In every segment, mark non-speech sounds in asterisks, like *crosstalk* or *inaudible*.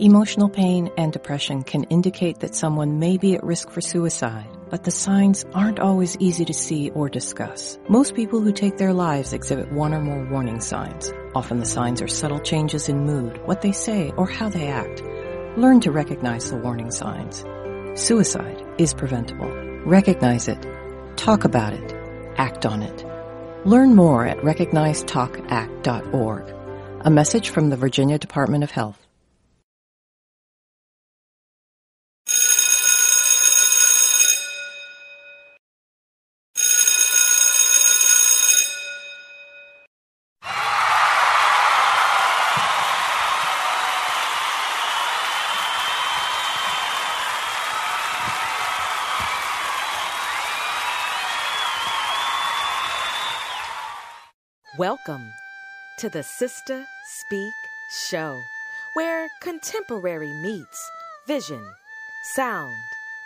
Emotional pain and depression can indicate that someone may be at risk for suicide, but the signs aren't always easy to see or discuss. Most people who take their lives exhibit one or more warning signs. Often the signs are subtle changes in mood, what they say, or how they act. Learn to recognize the warning signs. Suicide is preventable. Recognize it. Talk about it. Act on it. Learn more at recognizetalkact.org. A message from the Virginia Department of Health. Welcome to the Sister Speak Show, where contemporary meets vision, sound,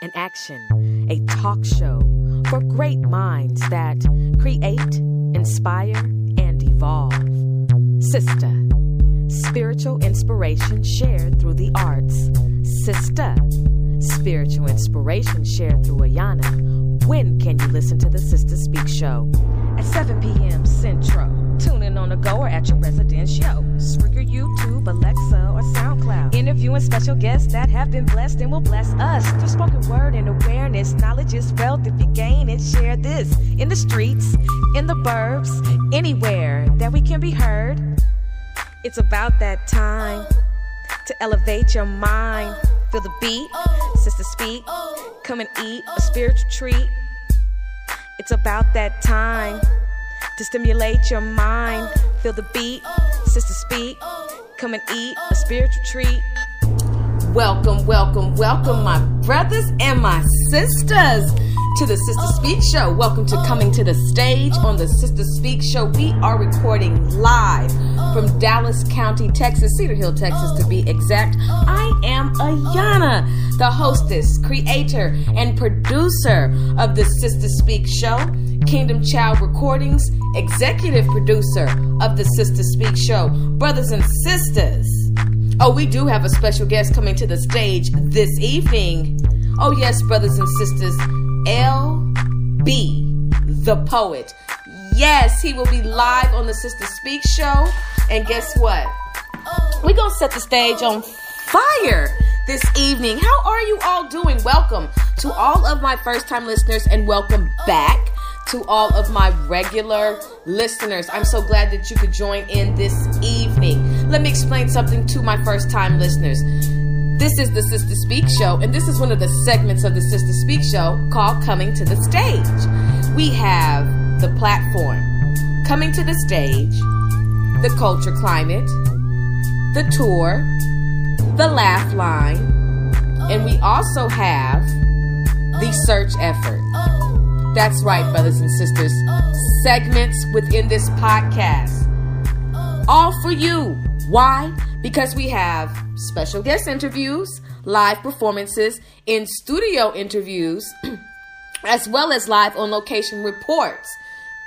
and action. A talk show for great minds that create, inspire, and evolve. Sister, spiritual inspiration shared through the arts. Sister, spiritual inspiration shared through Ayana. When can you listen to the Sister Speak Show? At 7 p.m. Central. Tune in on the go or at your residence show. Spreaker, YouTube, Alexa, or SoundCloud. Interviewing special guests that have been blessed and will bless us through spoken word and awareness. Knowledge is wealth if you gain it. Share this in the streets, in the burbs, anywhere that we can be heard. It's about that time to elevate your mind. Feel the beat, sister speak. Come and eat a spiritual treat. It's about that time to stimulate your mind. Feel the beat, sister speak. Come and eat a spiritual treat. Welcome, welcome, welcome, my brothers and my sisters to the Sister Speak Show. Welcome to coming to the stage on the Sister Speak Show. We are recording live from Dallas County, Texas, Cedar Hill, Texas to be exact. I am Ayana, the hostess, creator, and producer of the Sister Speak Show. Kingdom Child Recordings, executive producer of the Sister Speak Show. Brothers and sisters, oh, we do have a special guest coming to the stage this evening. Oh, yes, brothers and sisters, LB, the poet. Yes, he will be live on the Sister Speak Show. And guess what? We're going to set the stage on fire this evening. How are you all doing? Welcome to all of my first time listeners and welcome back to all of my regular listeners. I'm so glad that you could join in this evening. Let me explain something to my first time listeners. This is the Sister Speak Show, and this is one of the segments of the Sister Speak Show called Coming to the Stage. We have the platform, coming to the stage, the culture climate, the tour, the laugh line, and we also have the search effort. That's right, brothers and sisters. Segments within this podcast. All for you. Why? Because we have special guest interviews, live performances, in studio interviews, *clears throat* as well as live on location reports.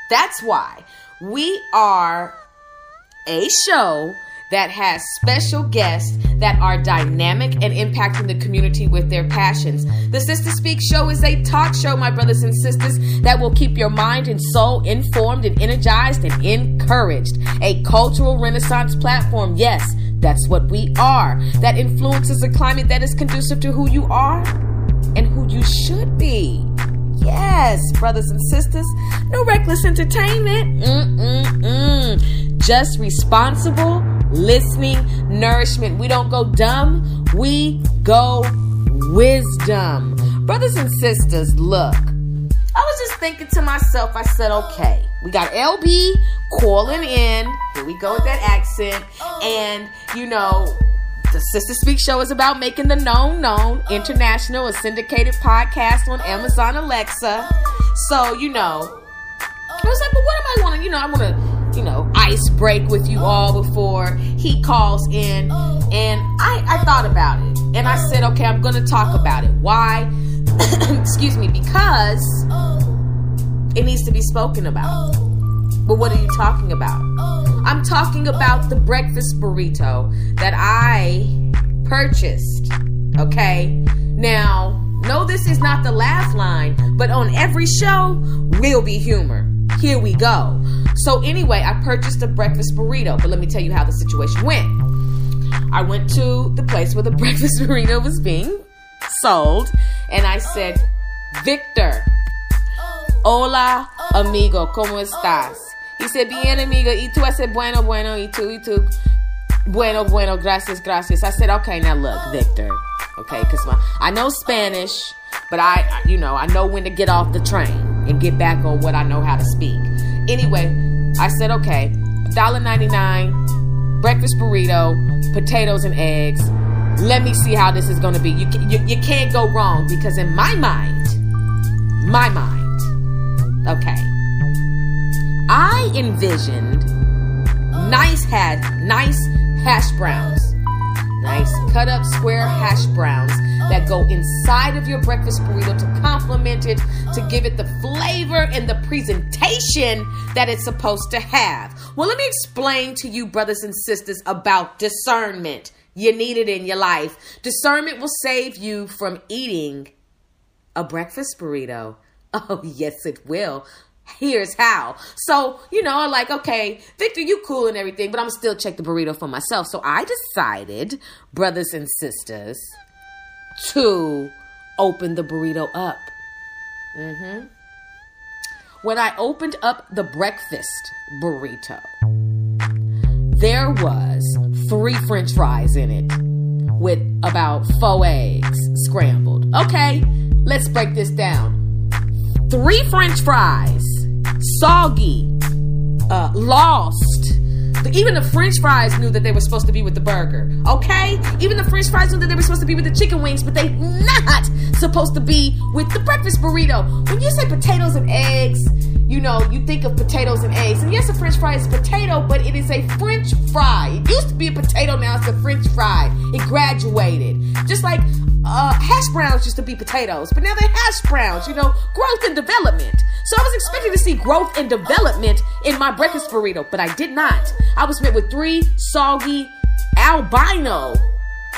That's why we are a show that has special guests that are dynamic and impacting the community with their passions. The Sister Speak Show is a talk show, my brothers and sisters, that will keep your mind and soul informed and energized and encouraged. A cultural renaissance platform, yes, that's what we are. That influences a climate that is conducive to who you are and who you should be. Yes, brothers and sisters, no reckless entertainment. Mm-mm-mm. Just responsible listening, nourishment. We don't go dumb, we go wisdom. Brothers and sisters, look. I was just thinking to myself, I said, okay, we got LB calling in. Here we go with that accent. And, you know, the Sister Speak Show is about making the known known international, a syndicated podcast on Amazon Alexa. So, you know, I was like, well, what am I wanting? You know, I want to, you know, ice break with you all before he calls in. And I, I thought about it. And I said, okay, I'm going to talk about it. Why? *coughs* Excuse me, because it needs to be spoken about. But what are you talking about? I'm talking about the breakfast burrito that I purchased. Okay? Now, no, this is not the laugh line, but on every show will be humor. Here we go. So, anyway, I purchased a breakfast burrito, but let me tell you how the situation went. I went to the place where the *laughs* breakfast burrito was being sold, and I said, Victor, hola, amigo, ¿cómo estás? He said, bien, amigo. Y tú, I said, bueno, bueno. Y tú, y tú, bueno, bueno, gracias, gracias. I said, okay, now look, Victor. Okay, because I know Spanish, but I, you know, I know when to get off the train and get back on what I know how to speak. Anyway, I said, okay, $1.99, breakfast burrito, potatoes and eggs. Let me see how this is going to be. You, you, you can't go wrong because in my mind, my mind, okay, I envisioned nice had nice hash browns. Nice cut up square hash browns that go inside of your breakfast burrito to complement it, to give it the flavor and the presentation that it's supposed to have. Well, let me explain to you, brothers and sisters, about discernment. You need it in your life. Discernment will save you from eating a breakfast burrito. *laughs* Oh, yes, it will. Here's how. So, you know, I'm like, okay, Victor, you cool and everything, but I'm still check the burrito for myself. So I decided, brothers and sisters, to open the burrito up. Mm-hmm. When I opened up the breakfast burrito, there was three french fries in it with about four eggs scrambled. Okay, let's break this down. Three french fries, soggy, uh, lost. Even the french fries knew that they were supposed to be with the burger. Okay? Even the french fries knew that they were supposed to be with the chicken wings, but they not supposed to be with the breakfast burrito. When you say potatoes and eggs, you know, you think of potatoes and eggs. And yes, a french fry is potato, but it is a french fry. It used to be a potato, now it's a french fry. It graduated. Just like uh, hash browns used to be potatoes, but now they're hash browns, you know, growth and development. So I was expecting to see growth and development in my breakfast burrito, but I did not. I was met with three soggy albino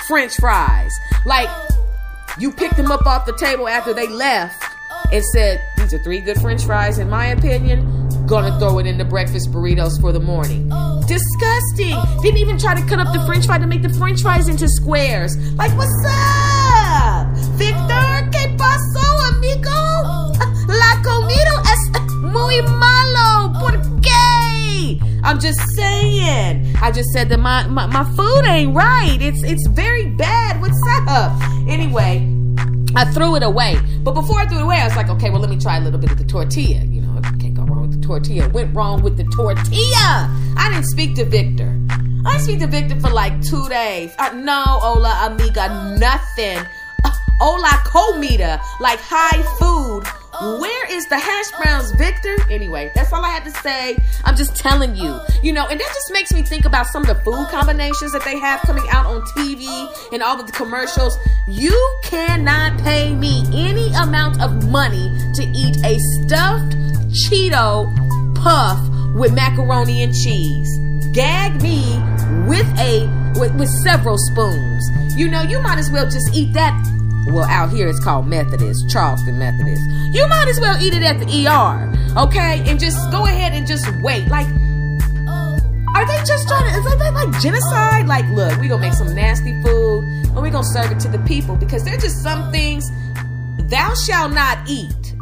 french fries. Like, you picked them up off the table after they left and said, These are three good french fries, in my opinion. Gonna throw it in the breakfast burritos for the morning. Disgusting. Didn't even try to cut up the french fry to make the french fries into squares. Like, what's up? Victor, ¿qué pasó, amigo? *laughs* La comida es muy malo. ¿Por qué? I'm just saying. I just said that my, my, my food ain't right. It's it's very bad. What's up? Anyway, I threw it away. But before I threw it away, I was like, okay, well, let me try a little bit of the tortilla. You know, with the tortilla. Went wrong with the tortilla. I didn't speak to Victor. I didn't speak to Victor for like two days. Uh, no, hola, amiga, nothing. Uh, hola, comida, like high food where is the hash browns, Victor? Anyway, that's all I had to say. I'm just telling you, you know, and that just makes me think about some of the food combinations that they have coming out on TV and all of the commercials. You cannot pay me any amount of money to eat a stuffed Cheeto puff with macaroni and cheese. Gag me with a with, with several spoons. You know, you might as well just eat that well, out here it's called Methodist, Charlton Methodist. You might as well eat it at the ER, okay? And just go ahead and just wait. Like, are they just trying to, is that like genocide? Like, look, we gonna make some nasty food and we gonna serve it to the people because there's just some things thou shalt not eat.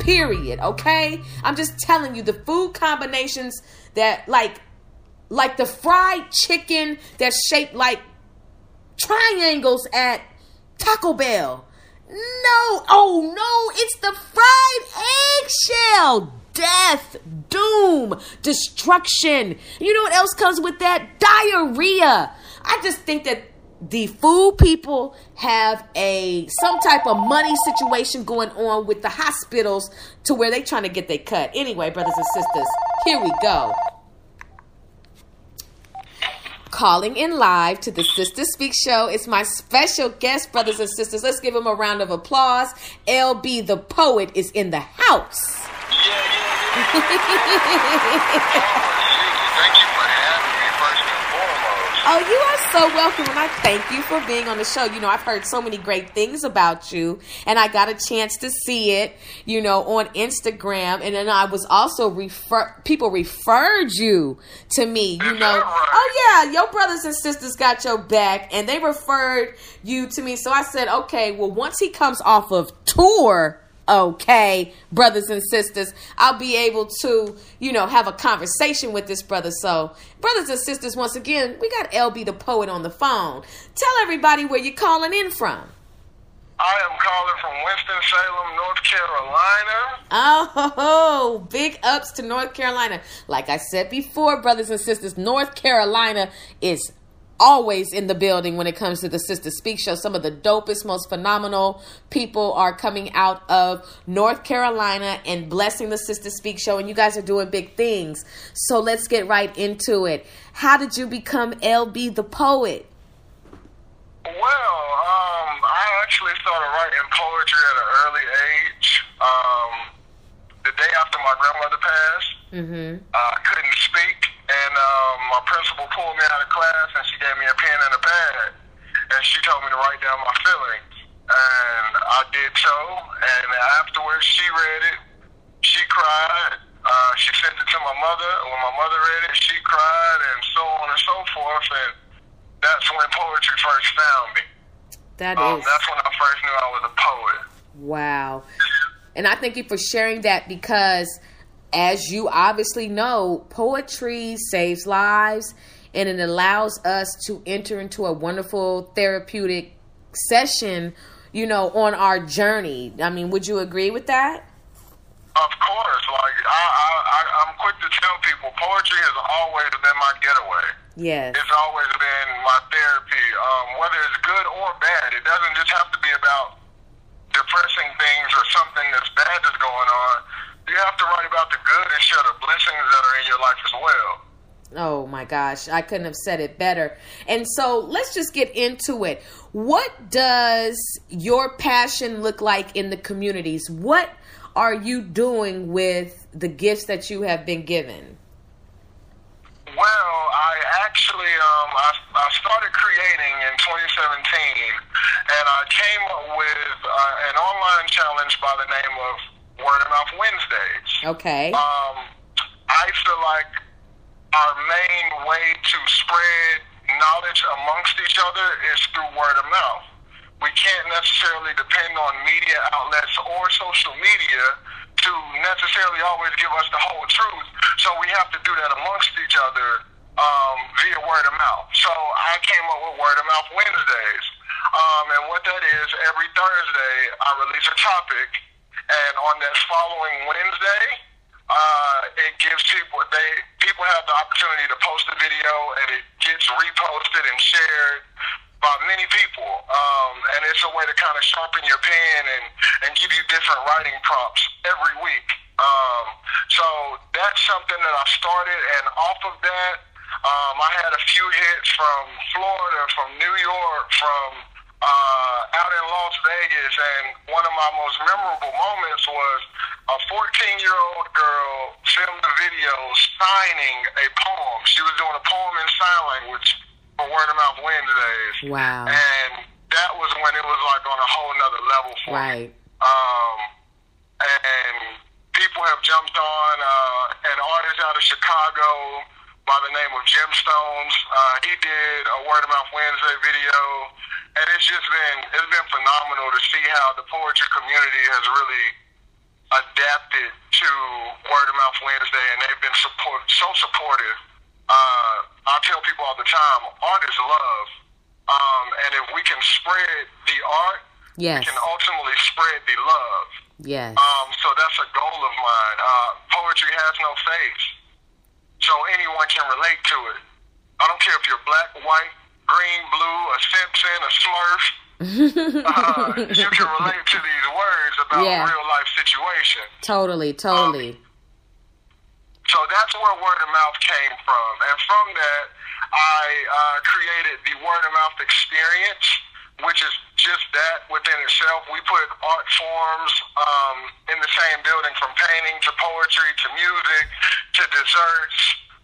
Period, okay? I'm just telling you the food combinations that, like, like the fried chicken that's shaped like triangles at Taco Bell. No, oh no, it's the fried eggshell. Death, doom, destruction. You know what else comes with that? Diarrhea. I just think that the food people have a some type of money situation going on with the hospitals to where they trying to get their cut. Anyway, brothers and sisters, here we go calling in live to the Sister Speak Show. It's my special guest, brothers and sisters. Let's give him a round of applause. LB the poet is in the house. Yeah, yeah, yeah. *laughs* Thank you for having me, first and foremost. Oh, you are so welcome, and I thank you for being on the show. You know, I've heard so many great things about you, and I got a chance to see it, you know, on Instagram, and then I was also refer people referred you to me. You know, oh yeah, your brothers and sisters got your back, and they referred you to me. So I said, okay, well, once he comes off of tour okay, brothers and sisters, I'll be able to, you know, have a conversation with this brother. So, brothers and sisters, once again, we got LB the poet on the phone. Tell everybody where you're calling in from. I am calling from Winston-Salem, North Carolina. Oh, big ups to North Carolina. Like I said before, brothers and sisters, North Carolina is always in the building when it comes to the Sister Speak Show. Some of the dopest, most phenomenal people are coming out of North Carolina and blessing the Sister Speak Show, and you guys are doing big things. So let's get right into it. How did you become LB the poet? Well, um, I actually started writing poetry at an early age. Um, the day after my grandmother passed, Mm-hmm. I couldn't speak, and um, my principal pulled me out of class, and she gave me a pen and a pad, and she told me to write down my feelings, and I did so. And afterwards, she read it. She cried. Uh, she sent it to my mother. When my mother read it, she cried, and so on and so forth. And that's when poetry first found me. That Um, is that's when I first knew I was a poet. wow. And I thank you for sharing that because as you obviously know, poetry saves lives and it allows us to enter into a wonderful therapeutic session, you know, on our journey. I mean, would you agree with that? Of course, like I, I, I, I'm quick to tell people, poetry has always been my getaway. Yes. It's always been my therapy, um, whether it's good or bad. It doesn't just have to be about depressing things or something that's bad that's going on. You have to write about the good and share the blessings that are in your life as well. Oh my gosh, I couldn't have said it better. And so let's just get into it. What does your passion look like in the communities? What are you doing with the gifts that you have been given? Well, I actually um, I, I started creating in 2017, and I came up with uh, an online challenge by the name of Word of Mouth Wednesdays. Okay. Um, I feel like our main way to spread knowledge amongst each other is through word of mouth. We can't necessarily depend on media outlets or social media to necessarily always give us the whole truth. So we have to do that amongst each other um, via word of mouth. So I came up with Word of Mouth Wednesdays. Um, and what that is, every Thursday I release a topic, and on that following Wednesday, uh, it gives people they people have the opportunity to post a video, and it gets reposted and shared by many people. Um, and it's a way to kind of sharpen your pen and, and give you different writing prompts every week. Um, so that's something that I started, and off of that, um, I had a few hits from Florida, from New York, from uh, out in Las Vegas, and one of my most memorable moments was a 14 year old girl filmed a video signing a poem. She was doing a poem in sign language for Word of Mouth Wednesdays. Wow. And that was when it was like on a whole nother level for me. Right. Um, and people have jumped on uh, an artist out of Chicago by the name of Gemstones. Uh, he did a Word of Mouth Wednesday video, and it's just been it's been phenomenal to see how the poetry community has really adapted to Word of Mouth Wednesday, and they've been support so supportive. Uh, I tell people all the time, art is love, um, and if we can spread the art, Yes. we can ultimately spread the love. Yes. Um, so that's a goal of mine. Uh, poetry has no face, so anyone can relate to it. I don't care if you're black, white, green, blue, a Simpson, a Smurf. uh, you can relate to these words about Yeah. real life situation. Totally, totally. So that's where word of mouth came from. And from that, I uh, created the word of mouth experience, which is just that within itself. We put art forms um, in the same building from painting to poetry to music to desserts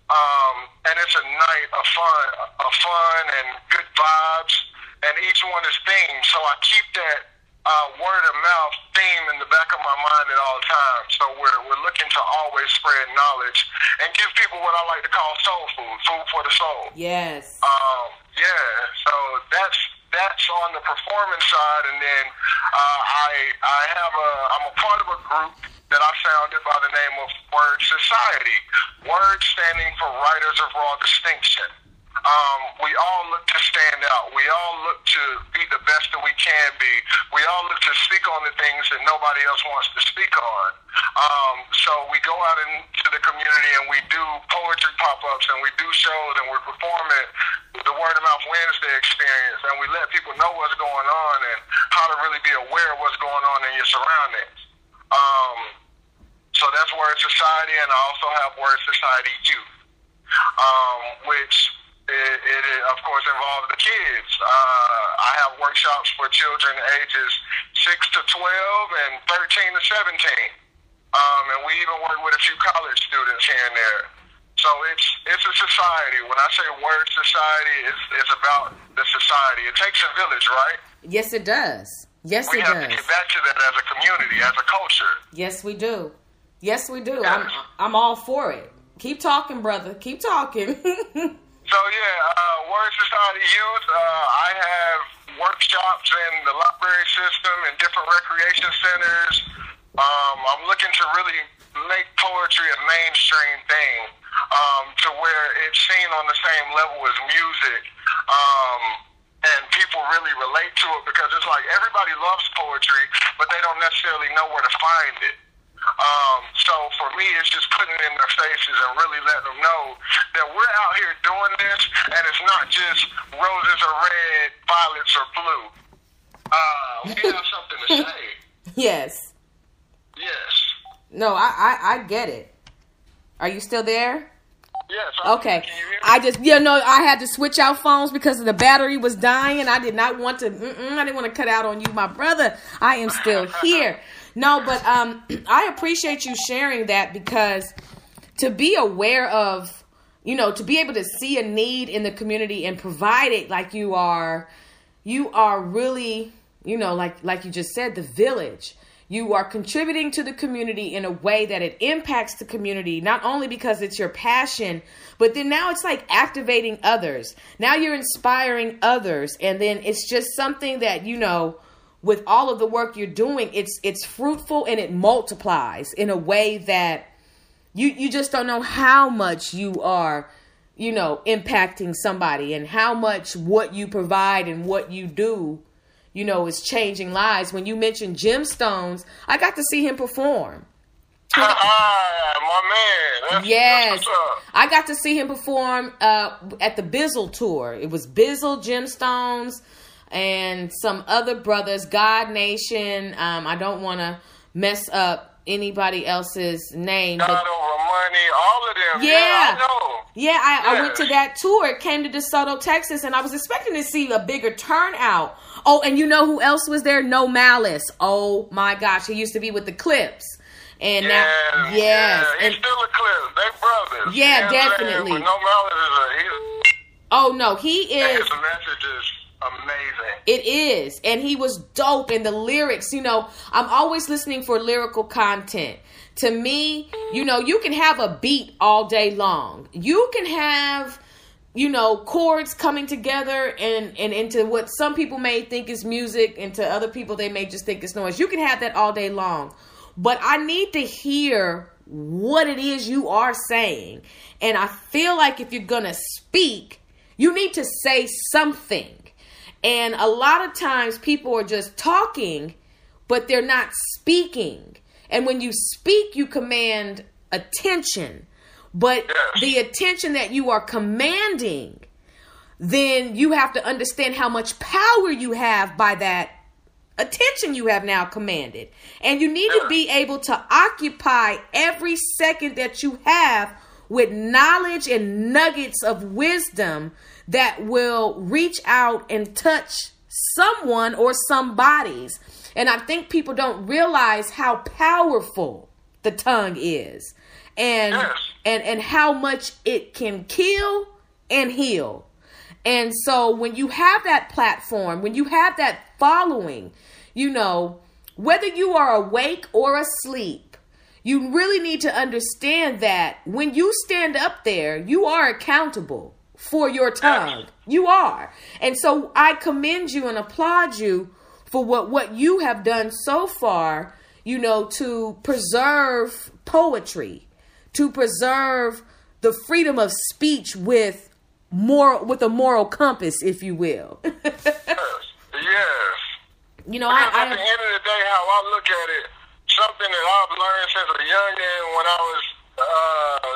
Um, and it's a night of fun, of fun and good vibes, and each one is themed. So I keep that uh, word of mouth theme in the back of my mind at all times. So we're we're looking to always spread knowledge and give people what I like to call soul food, food for the soul. Yes. Um, yeah. So that's that's on the performance side, and then uh, I I have a I'm a part of a group that I founded by the name of Word Society. Word standing for Writers of Raw Distinction. Um, we all look to stand out. We all look to be the best that we can be. We all look to speak on the things that nobody else wants to speak on. Um, so we go out into the community and we do poetry pop-ups and we do shows and we perform it, the Word of Mouth Wednesday experience, and we let people know what's going on and how to really be aware of what's going on in your surroundings. Um, so that's Word Society, and I also have Word Society Youth, um, which it, it, of course involves the kids. Uh, I have workshops for children ages 6 to 12 and 13 to 17. Um, and we even work with a few college students here and there. So it's it's a society. When I say word society, it's, it's about the society. It takes a village, right? Yes, it does. Yes, we it have does. to get back to that as a community, as a culture. Yes, we do. Yes, we do. Yes. I'm I'm all for it. Keep talking, brother. Keep talking. *laughs* So yeah, uh, Word Society Youth. Uh, I have workshops in the library system and different recreation centers. Um, I'm looking to really make poetry a mainstream thing, um, to where it's seen on the same level as music. Um, and people really relate to it because it's like everybody loves poetry, but they don't necessarily know where to find it. Um, so for me, it's just putting it in their faces and really letting them know that we're out here doing this, and it's not just roses are red, violets are blue. Uh, we have something to say. *laughs* yes. Yes. No, I, I I get it. Are you still there? Yes. Okay. Can you hear me? I just, you know, I had to switch out phones because the battery was dying, I did not want to. I didn't want to cut out on you, my brother. I am still *laughs* here. No, but um, I appreciate you sharing that because to be aware of, you know, to be able to see a need in the community and provide it like you are, you are really, you know, like like you just said, the village. You are contributing to the community in a way that it impacts the community, not only because it's your passion, but then now it's like activating others. Now you're inspiring others. And then it's just something that, you know, with all of the work you're doing, it's it's fruitful and it multiplies in a way that you you just don't know how much you are you know impacting somebody and how much what you provide and what you do you know is changing lives when you mentioned gemstones i got to see him perform my man. That's, yes i got to see him perform uh, at the bizzle tour it was bizzle gemstones and some other brothers god nation um, i don't want to mess up anybody else's name God but over money, all of them. Yeah. Yeah, I. Yeah, I, I went to that tour. It came to DeSoto, Texas, and I was expecting to see a bigger turnout. Oh, and you know who else was there? No Malice. Oh my gosh, he used to be with the Clipse, and now Yeah, yes, yeah, and he's still a clip. They brothers. Yeah, You know what definitely. But no Malice is a oh no, he is. his message is amazing. It is. And he was dope. And the lyrics, you know, I'm always listening for lyrical content. To me, you know, you can have a beat all day long. You can have, you know, chords coming together and, and into what some people may think is music, and to other people, they may just think it's noise. You can have that all day long. But I need to hear what it is you are saying. And I feel like if you're to speak, you need to say something. And a lot of times people are just talking, but they're not speaking. And when you speak, you command attention. But Yes. the attention that you are commanding, then you have to understand how much power you have by that attention you have now commanded. And you need to be able to occupy every second that you have with knowledge and nuggets of wisdom that will reach out and touch someone or somebody's. And I think people don't realize how powerful the tongue is. And Yes. and and how much it can kill and heal. And so when you have that platform, when you have that following, you know, whether you are awake or asleep, you really need to understand that when you stand up there, you are accountable for your tongue. You are. And so I commend you and applaud you for what what you have done so far, you know, to preserve poetry, to preserve the freedom of speech with more with a moral compass, if you will. Yes. *laughs* Yes. you know, I, Because at the end of the day, how I look at it, something that I've learned since a young age when I was uh,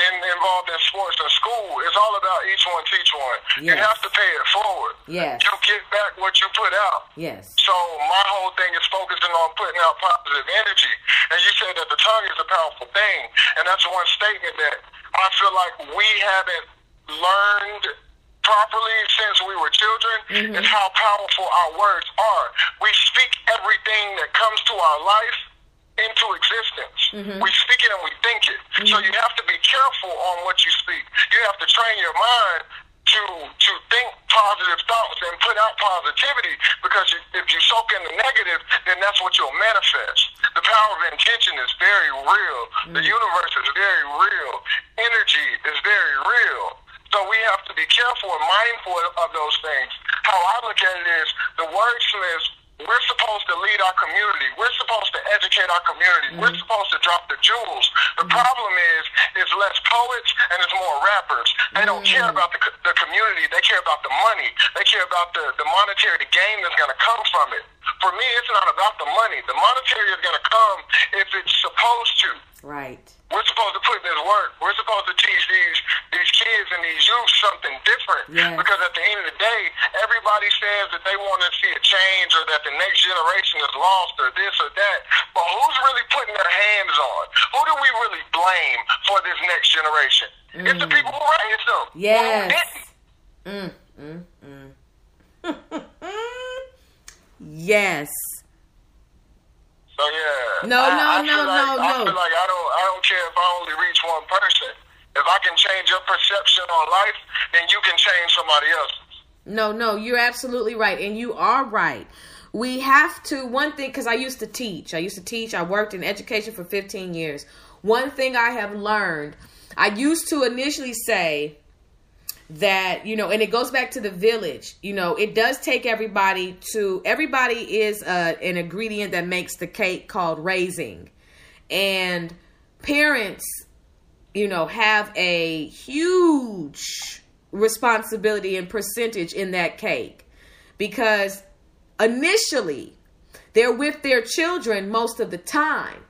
in, involved in sports and school, it's all about each one teach one. You have to pay it forward. Yes. You get back what you put out. yes, So my whole thing is focusing on putting out positive energy. And you said that the tongue is a powerful thing, and that's one statement that I feel like we haven't learned properly since we were children mm-hmm. is how powerful our words are. We speak everything that comes to our life into existence. Mm-hmm. We speak it and we think it. So mm-hmm. you have to be careful on what you speak. You have to train your mind to to think positive thoughts and put out positivity because you- if you soak in the negative, then that's what you'll manifest. The power of intention is very real. The mm-hmm. universe is very real. Energy is very real. So we have to be careful and mindful of those things. How I look at it is the wordsmiths we're supposed to lead our community. We're supposed to educate our community. We're mm-hmm. supposed to drop the jewels. The problem is, it's less poets and it's more rappers. They don't care mm. about the, the community. They care about the money. They care about the, the monetary gain that's going to come from it. For me, it's not about the money. The monetary is going to come if it's supposed to. Right. We're supposed to put in this work. We're supposed to teach these these kids and these youth something different. Yes. Because at the end of the day, everybody says that they want to see a change or that the next generation is lost or this or that. But who's really putting their hands on? Who do we really blame for this next generation? It's the people who raised them. Yes. Mm, mm, mm. *laughs* yes. So yeah. No, I, no, I no, like, no, I no. feel like I don't I don't care if I only reach one person. If I can change your perception on life, then you can change somebody else's. No, no, you're absolutely right. And you are right. We have to, one thing, because I used to teach. I used to teach. I worked in education for 15 years. One thing I have learned, I used to initially say that, you know, and it goes back to the village, you know, it does take everybody to, everybody is uh, an ingredient that makes the cake called raising. And parents, you know, have a huge responsibility and percentage in that cake because initially they're with their children most of the time.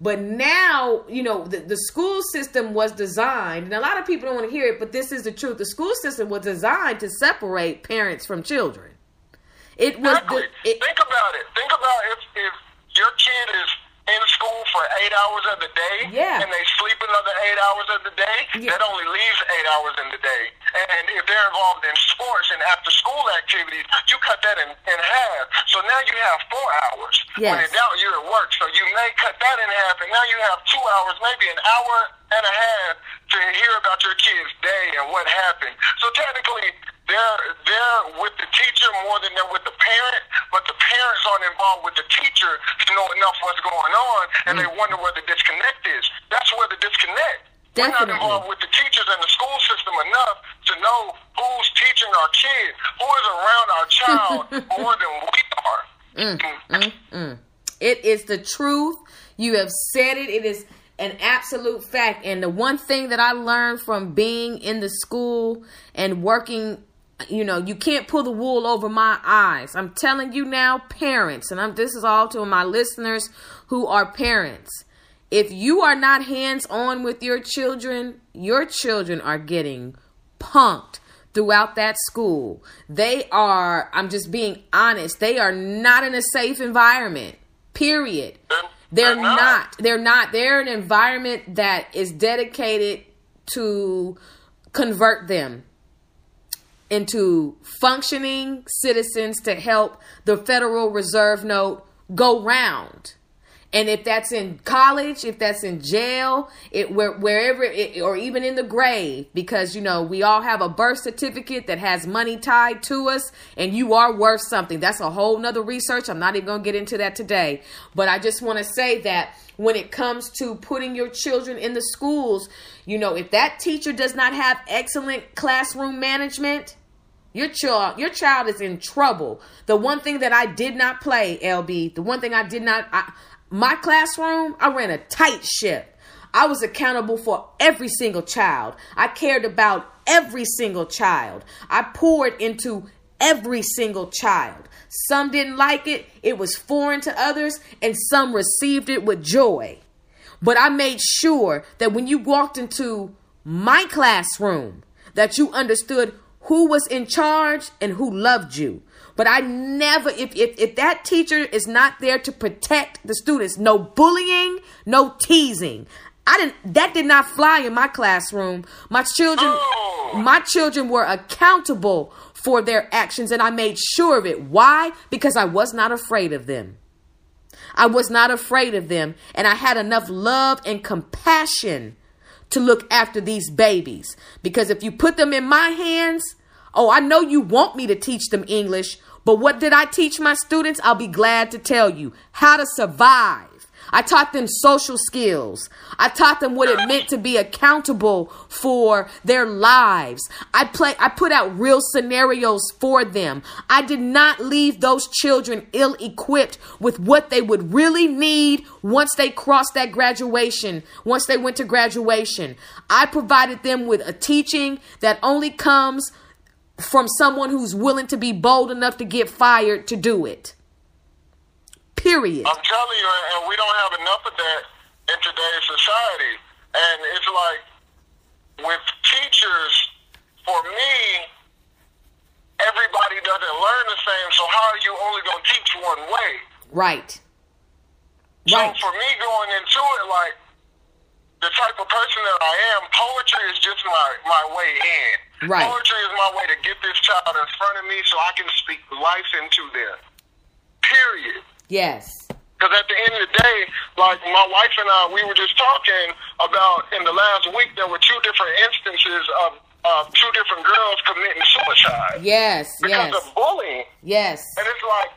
But now, you know, the, the school system was designed, and a lot of people don't want to hear it, but this is the truth. The school system was designed to separate parents from children. It was Exactly. the, it, Think about it. Think about if if your kid is in school for eight hours of the day, Yeah. and they sleep another eight hours of the day, Yeah. that only leaves eight hours in the day. And if they're involved in sports and after school activities, you cut that in, in half. So now you have four hours. When in doubt, you're at work. So you may cut that in half, and now you have two hours, maybe an hour and a half to hear about your kid's day and what happened. So technically, they're they're with the teacher more than they're with the parent, but the parents aren't involved with the teacher to know enough what's going on, and they mm. wonder where the disconnect is. That's where the disconnect. We're not Definitely. involved with the teachers and the school system enough to know who's teaching our kid, who is around our child *laughs* more than we are. Mm, mm, it is the truth. You have said it. It is an absolute fact. And the one thing that I learned from being in the school and working, you know, you can't pull the wool over my eyes. I'm telling you now, parents, and I'm this is all to my listeners who are parents. If you are not hands on with your children, your children are getting punked throughout that school. They are, I'm just being honest, they are not in a safe environment. Period. They're They're not. not. They're not. They're an environment that is dedicated to convert them into functioning citizens to help the Federal Reserve note go round. And if that's in college, if that's in jail, it where, wherever, it, or even in the grave, because you know we all have a birth certificate that has money tied to us, and you are worth something. That's a whole nother research. I'm not even gonna get into that today, but I just want to say that when it comes to putting your children in the schools, you know, if that teacher does not have excellent classroom management, your child, your child is in trouble. The one thing that I did not play, LB, the one thing I did not, my classroom, I ran a tight ship. I was accountable for every single child. I cared about every single child. I poured into every single child. Some didn't like it, it was foreign to others, and some received it with joy. But I made sure that when you walked into my classroom, that you understood who was in charge and who loved you. But I never, if, if, if that teacher is not there to protect the students, no bullying, no teasing. I didn't, that did not fly in my classroom. My children, oh. my children were accountable for their actions and I made sure of it. Why? Because I was not afraid of them. I was not afraid of them and I had enough love and compassion to look after these babies. Because if you put them in my hands, oh, I know you want me to teach them English, but what did I teach my students? I'll be glad to tell you how to survive. I taught them social skills. I taught them what it meant to be accountable for their lives. I play I put out real scenarios for them. I did not leave those children ill-equipped with what they would really need once they crossed that graduation, once they went to graduation. I provided them with a teaching that only comes from someone who's willing to be bold enough to get fired to do it. Period. I'm telling you, and we don't have enough of that in today's society. And it's like with teachers, for me, everybody doesn't learn the same. So how are you only going to teach one way? Right. So right. for me going into it, like the type of person that I am, poetry is just my, my way in. Right. Poetry is my way to get this child in front of me so I can speak life into them. Period. Yes. Because at the end of the day, like my wife and I, we were just talking about in the last week, there were two different instances of uh, two different girls committing suicide. Yes, because yes. of bullying. Yes. And it's like,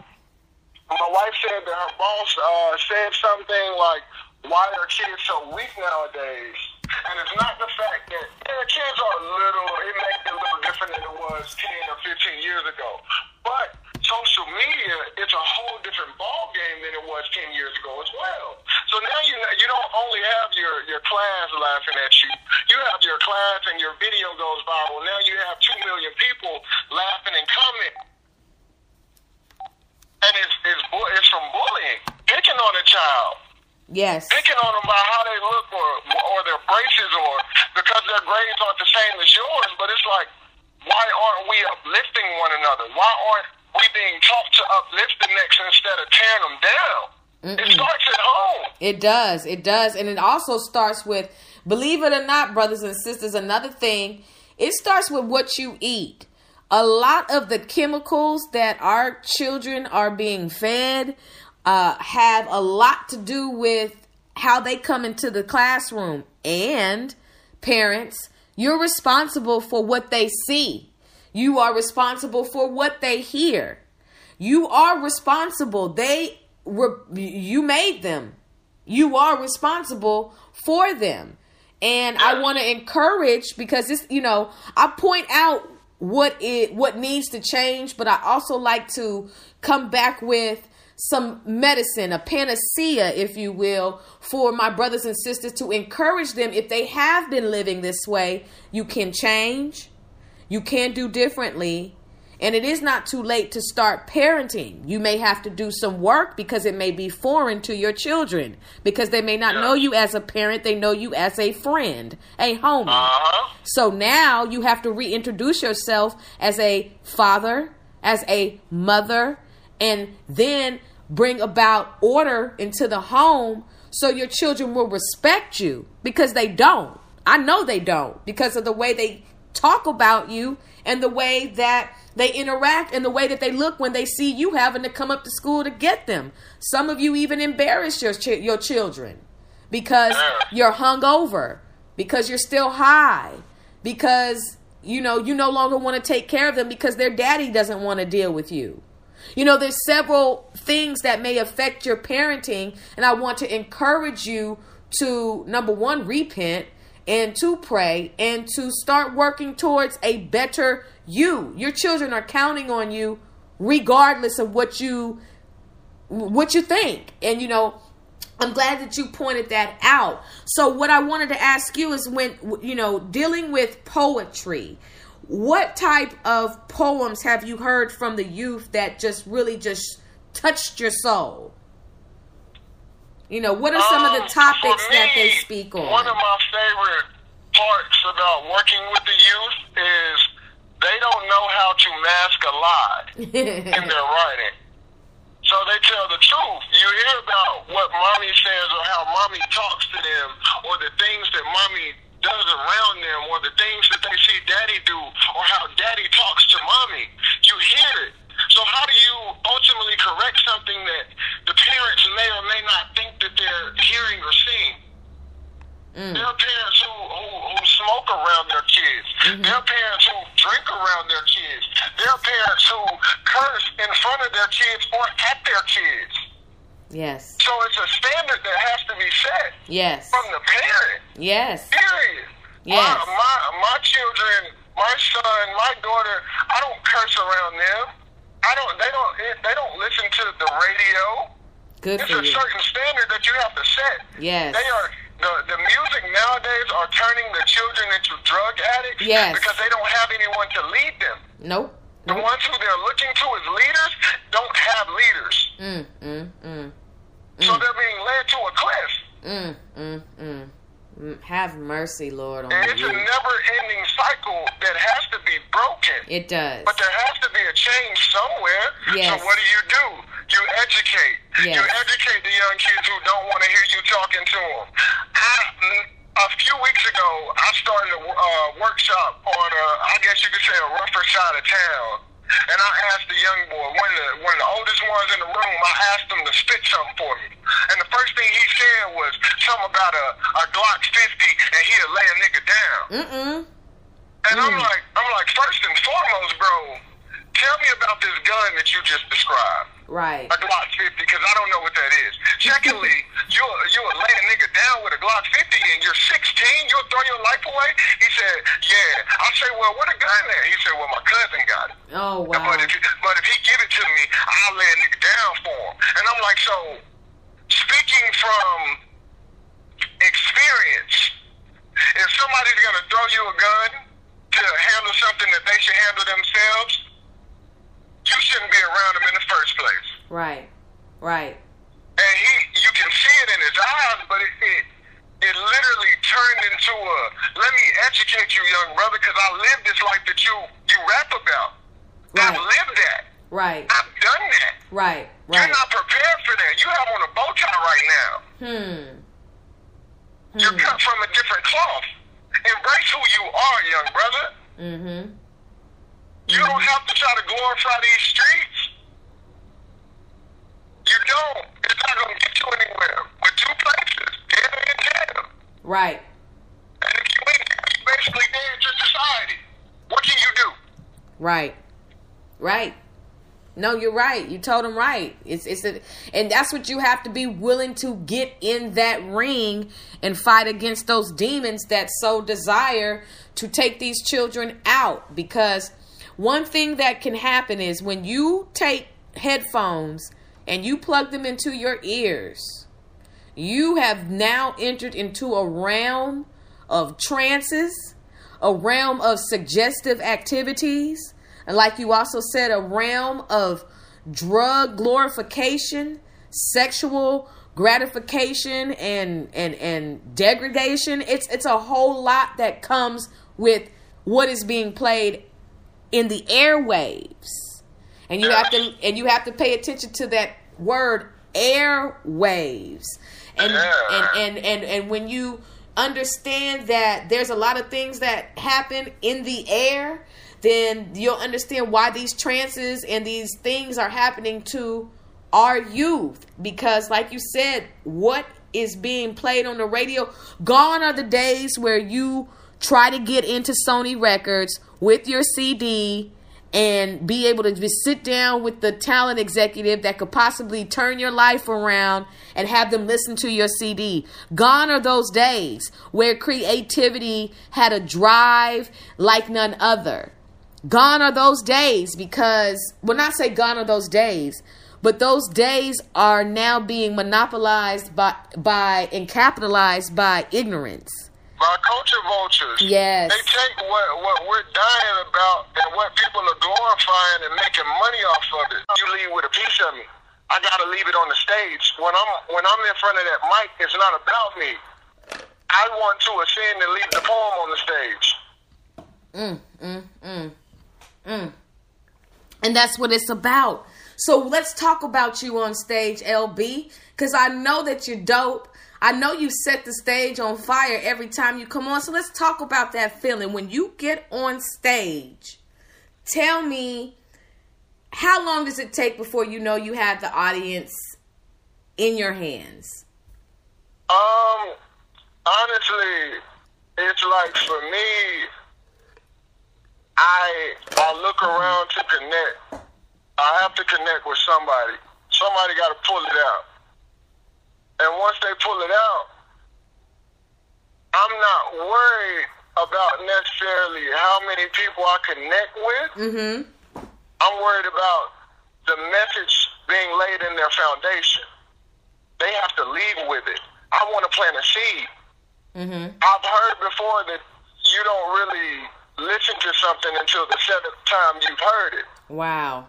my wife said that her boss uh, said something like, why are kids so weak nowadays? And it's not the fact that yeah, kids are little, it may be a little different than it was 10 or 15 years ago. But social media, it's a whole different ball game than it was 10 years ago as well. So now you you don't only have your, your class laughing at you, you have your class and your video goes viral. Now you have 2 million people laughing and commenting. And it's, it's, it's from bullying, picking on a child. Yes. Picking on them by how they look or or their braces or because their grades aren't the same as yours. But it's like, why aren't we uplifting one another? Why aren't we being taught to uplift the next instead of tearing them down? Mm-mm. It starts at home. It does. It does. And it also starts with, believe it or not, brothers and sisters, another thing, it starts with what you eat. A lot of the chemicals that our children are being fed uh, have a lot to do with how they come into the classroom. And parents, you're responsible for what they see. You are responsible for what they hear. You are responsible. They were, you made them. You are responsible for them. And I want to encourage because this, you know, I point out what it what needs to change, but I also like to come back with some medicine, a panacea, if you will, for my brothers and sisters to encourage them if they have been living this way, you can change, you can do differently. And it is not too late to start parenting. You may have to do some work because it may be foreign to your children because they may not know you as a parent, they know you as a friend, a homie. Uh-huh. So now you have to reintroduce yourself as a father, as a mother, and then bring about order into the home so your children will respect you because they don't. I know they don't because of the way they talk about you and the way that they interact and the way that they look when they see you having to come up to school to get them. Some of you even embarrass your ch- your children because you're hungover, because you're still high, because you know you no longer want to take care of them because their daddy doesn't want to deal with you. You know, there's several things that may affect your parenting, and I want to encourage you to number one, repent, and to pray, and to start working towards a better you. Your children are counting on you regardless of what you what you think. And you know, I'm glad that you pointed that out. So what I wanted to ask you is when you know, dealing with poetry, what type of poems have you heard from the youth that just really just touched your soul? You know, what are some um, of the um, topics me, that they speak on? One of my favorite parts about working with the youth is they don't know how to mask a lie *laughs* in their writing. So they tell the truth. You hear about what mommy says or how mommy talks to them or the things that mommy does around them or the things that they see daddy do or how daddy talks to mommy. You hear it. So how do you ultimately correct something that the parents may or may not think that they're hearing or seeing? Mm. There are parents who, who, who smoke around their kids. Mm-hmm. There are parents who drink around their kids. There are parents who curse in front of their kids or at their kids. Yes. So it's a standard that has to be set. Yes. From the parent. Yes. Period. Yes. My, my, my children, my son, my daughter, I don't curse around them. I don't. They don't. They don't listen to the radio. Good it's for a you. certain standard that you have to set. Yes. They are. The, the music nowadays are turning the children into drug addicts yes. because they don't have anyone to lead them. Nope. The ones who they're looking to as leaders don't have leaders. Mm, mm, mm, so mm. they're being led to a cliff. Mm, mm, mm. Have mercy, Lord. On and it's you. a never-ending cycle that has to be broken. It does. But there has to be a change somewhere. Yes. So what do you do? You educate. Yes. You educate the young kids who don't want to hear you talking to them. I, a few weeks ago, I started a uh, workshop on, a, I guess you could say, a rougher side of town and I asked the young boy, one of the, one of the oldest ones in the room, I asked him to spit something for me. And the first thing he said was something about a, a Glock 50 and he'll lay a nigga down. Mm-mm. And mm. I'm like, I'm like, first and foremost, bro, tell me about this gun that you just described. Right. A Glock 50, because I don't know what that is. Secondly, *laughs* you'll, you'll lay a nigga down with a Glock 50 and you're 16, you'll throw your life away? He said, yeah. I say, well, what a gun there? He said, well, my cousin got it. Oh, wow. But if, but if he give it to me, I'll lay a nigga down for him. And I'm like, so, speaking from experience, if somebody's going to throw you a gun to handle something that they should handle themselves, you shouldn't be around him in the first place. Right, right. And he, you can see it in his eyes, but it, it, it literally turned into a, let me educate you, young brother, because I lived this life that you, you rap about. Right. I've lived that. Right. I've done that. Right, right. You're not prepared for that. You have on a bow tie right now. Hmm. You're hmm. cut from a different cloth. Embrace who you are, young brother. Mm-hmm. You don't have to try to glorify these streets. You don't. It's not going to get you anywhere. But two places, dead and jail. Right. And if you ain't, you basically dead to society. What can you do? Right. Right. No, you're right. You told him right. It's it's a, and that's what you have to be willing to get in that ring and fight against those demons that so desire to take these children out because one thing that can happen is when you take headphones and you plug them into your ears, you have now entered into a realm of trances, a realm of suggestive activities, and like you also said, a realm of drug glorification, sexual gratification and and and degradation. It's it's a whole lot that comes with what is being played in the airwaves. And you have to and you have to pay attention to that word airwaves. And and, and and and when you understand that there's a lot of things that happen in the air then you'll understand why these trances and these things are happening to our youth. Because, like you said, what is being played on the radio? Gone are the days where you try to get into Sony Records with your CD and be able to just sit down with the talent executive that could possibly turn your life around and have them listen to your CD. Gone are those days where creativity had a drive like none other. Gone are those days because, well, not say gone are those days, but those days are now being monopolized by, by and capitalized by ignorance by culture vultures. Yes. They take what, what we're dying about and what people are glorifying and making money off of it. You leave with a piece of me. I gotta leave it on the stage. When I'm when I'm in front of that mic, it's not about me. I want to ascend and leave the poem on the stage. Mm, mm, mm, mm. And that's what it's about. So let's talk about you on stage, LB, because I know that you're dope. I know you set the stage on fire every time you come on. So let's talk about that feeling. When you get on stage, tell me how long does it take before you know you have the audience in your hands? Um, honestly, it's like for me, I I look around to connect. I have to connect with somebody. Somebody got to pull it out. And once they pull it out, I'm not worried about necessarily how many people I connect with. Mm-hmm. I'm worried about the message being laid in their foundation. They have to leave with it. I want to plant a seed. Mm-hmm. I've heard before that you don't really listen to something until the seventh time you've heard it. Wow.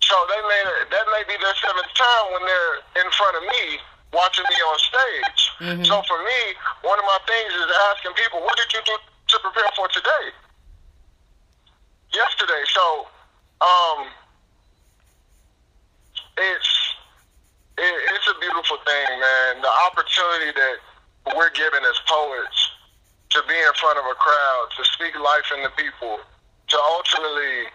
So they may that may be their seventh time when they're in front of me watching me on stage. Mm-hmm. So for me, one of my things is asking people, what did you do to prepare for today? Yesterday. So, um, it's it, it's a beautiful thing, man. The opportunity that we're given as poets to be in front of a crowd, to speak life into people, to ultimately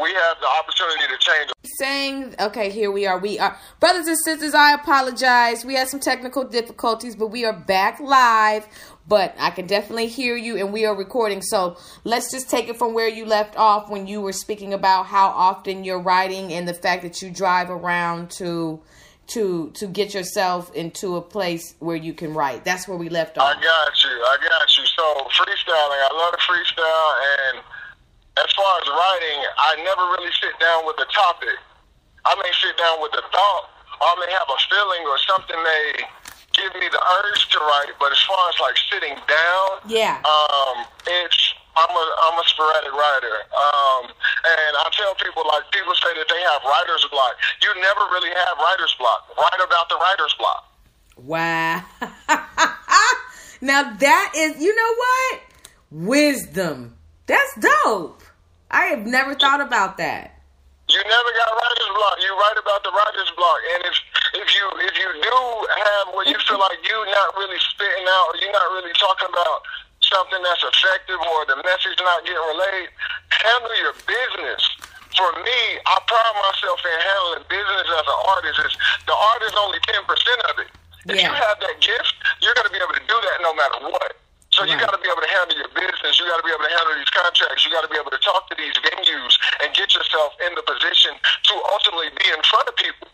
we have the opportunity to change. Saying, okay, here we are. We are brothers and sisters. I apologize. We had some technical difficulties, but we are back live. But I can definitely hear you, and we are recording. So let's just take it from where you left off when you were speaking about how often you're writing and the fact that you drive around to to to get yourself into a place where you can write. That's where we left off. I got you. I got you. So freestyling, I love the freestyle and as far as writing, I never really sit down with a topic. I may sit down with a thought, or I may have a feeling, or something may give me the urge to write. But as far as like sitting down, yeah, um, it's I'm a I'm a sporadic writer, um, and I tell people like people say that they have writer's block. You never really have writer's block. Write about the writer's block. Wow. *laughs* now that is, you know what? Wisdom. That's dope. I have never thought about that. You never got writer's block. You write about the writer's block, and if if you if you do have what you feel like you're not really spitting out, or you're not really talking about something that's effective, or the message not getting relayed, handle your business. For me, I pride myself in handling business as an artist. Is the art is only ten percent of it. If Yeah. you have that gift, you're going to be able to do that no matter what. So you Right. got to be able to handle your business. You got to be able to handle these contracts. You got to be able to talk to these venues and get yourself in the position to ultimately be in front of people.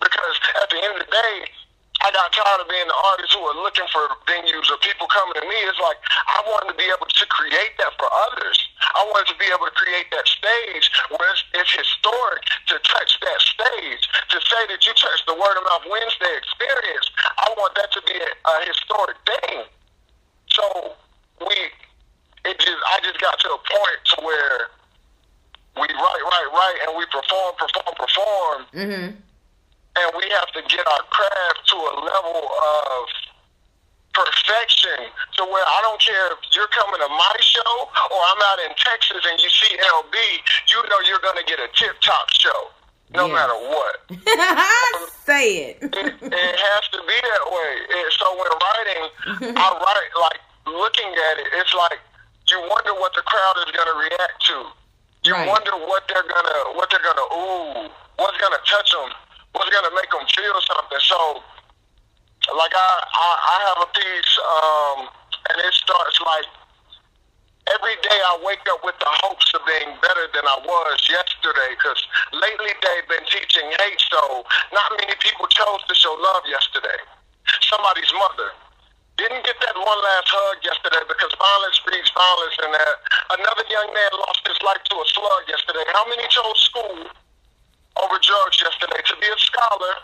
Because at the end of the day, I got tired of being the artist who are looking for venues or people coming to me. It's like I wanted to be able to create that for others. I wanted to be able to create that stage where it's, it's historic to touch that stage, to say that you touched the Word of Mouth Wednesday experience. I want that to be a, a historic thing. So we, it just, I just got to a point to where we write, write, write, and we perform, perform, perform, Mm-hmm. and we have to get our craft to a level of perfection to where I don't care if you're coming to my show or I'm out in Texas and you see LB, you know you're going to get a tip top show, no Yes. matter what. *laughs* Say it. it, it has to be that way. And so when writing, I *laughs* write like looking at it. It's like you wonder what the crowd is going to react to. You right. wonder what they're gonna what they're gonna ooh, what's gonna touch them, what's gonna make them feel something. So, like I I, I have a piece, um, and it starts like every day I wake up with the hopes of being better than I was yesterday. Because lately they've been teaching hate, so not many people chose to show love yesterday. Somebody's mother didn't get that one last hug yesterday because violence breeds violence, and that another young man lost his life to a slug yesterday. How many chose school over drugs yesterday to be a scholar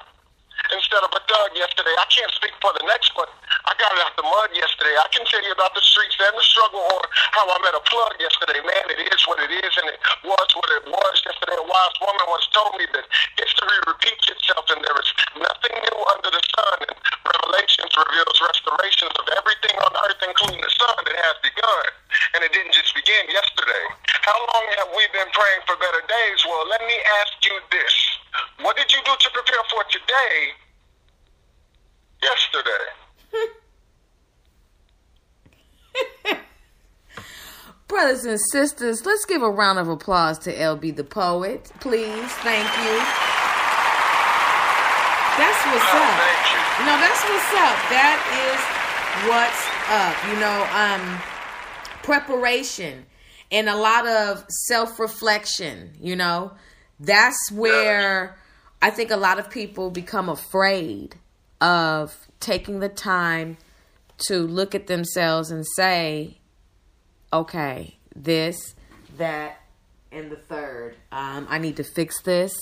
instead of a thug yesterday. I can't speak for the next, but I got it out the mud yesterday. I can tell you about the streets and the struggle or how I met a plug yesterday. Man, it is what it is, and it was what it was yesterday. A wise woman once told me that history repeats itself, and there is nothing new under the sun. And Revelations reveals restorations of everything on earth, including the sun, that has begun. And it didn't just begin yesterday. How long have we been praying for better days? Well, let me ask you this. What did you do to prepare for today yesterday. *laughs* Brothers and sisters, let's give a round of applause to LB the poet, please. Thank you. That's what's oh, up. You. No, that's what's up. That is what's up. You know, um, preparation and a lot of self reflection. You know, that's where I think a lot of people become afraid of taking the time to look at themselves and say, okay, this, that, and the third. Um, I need to fix this.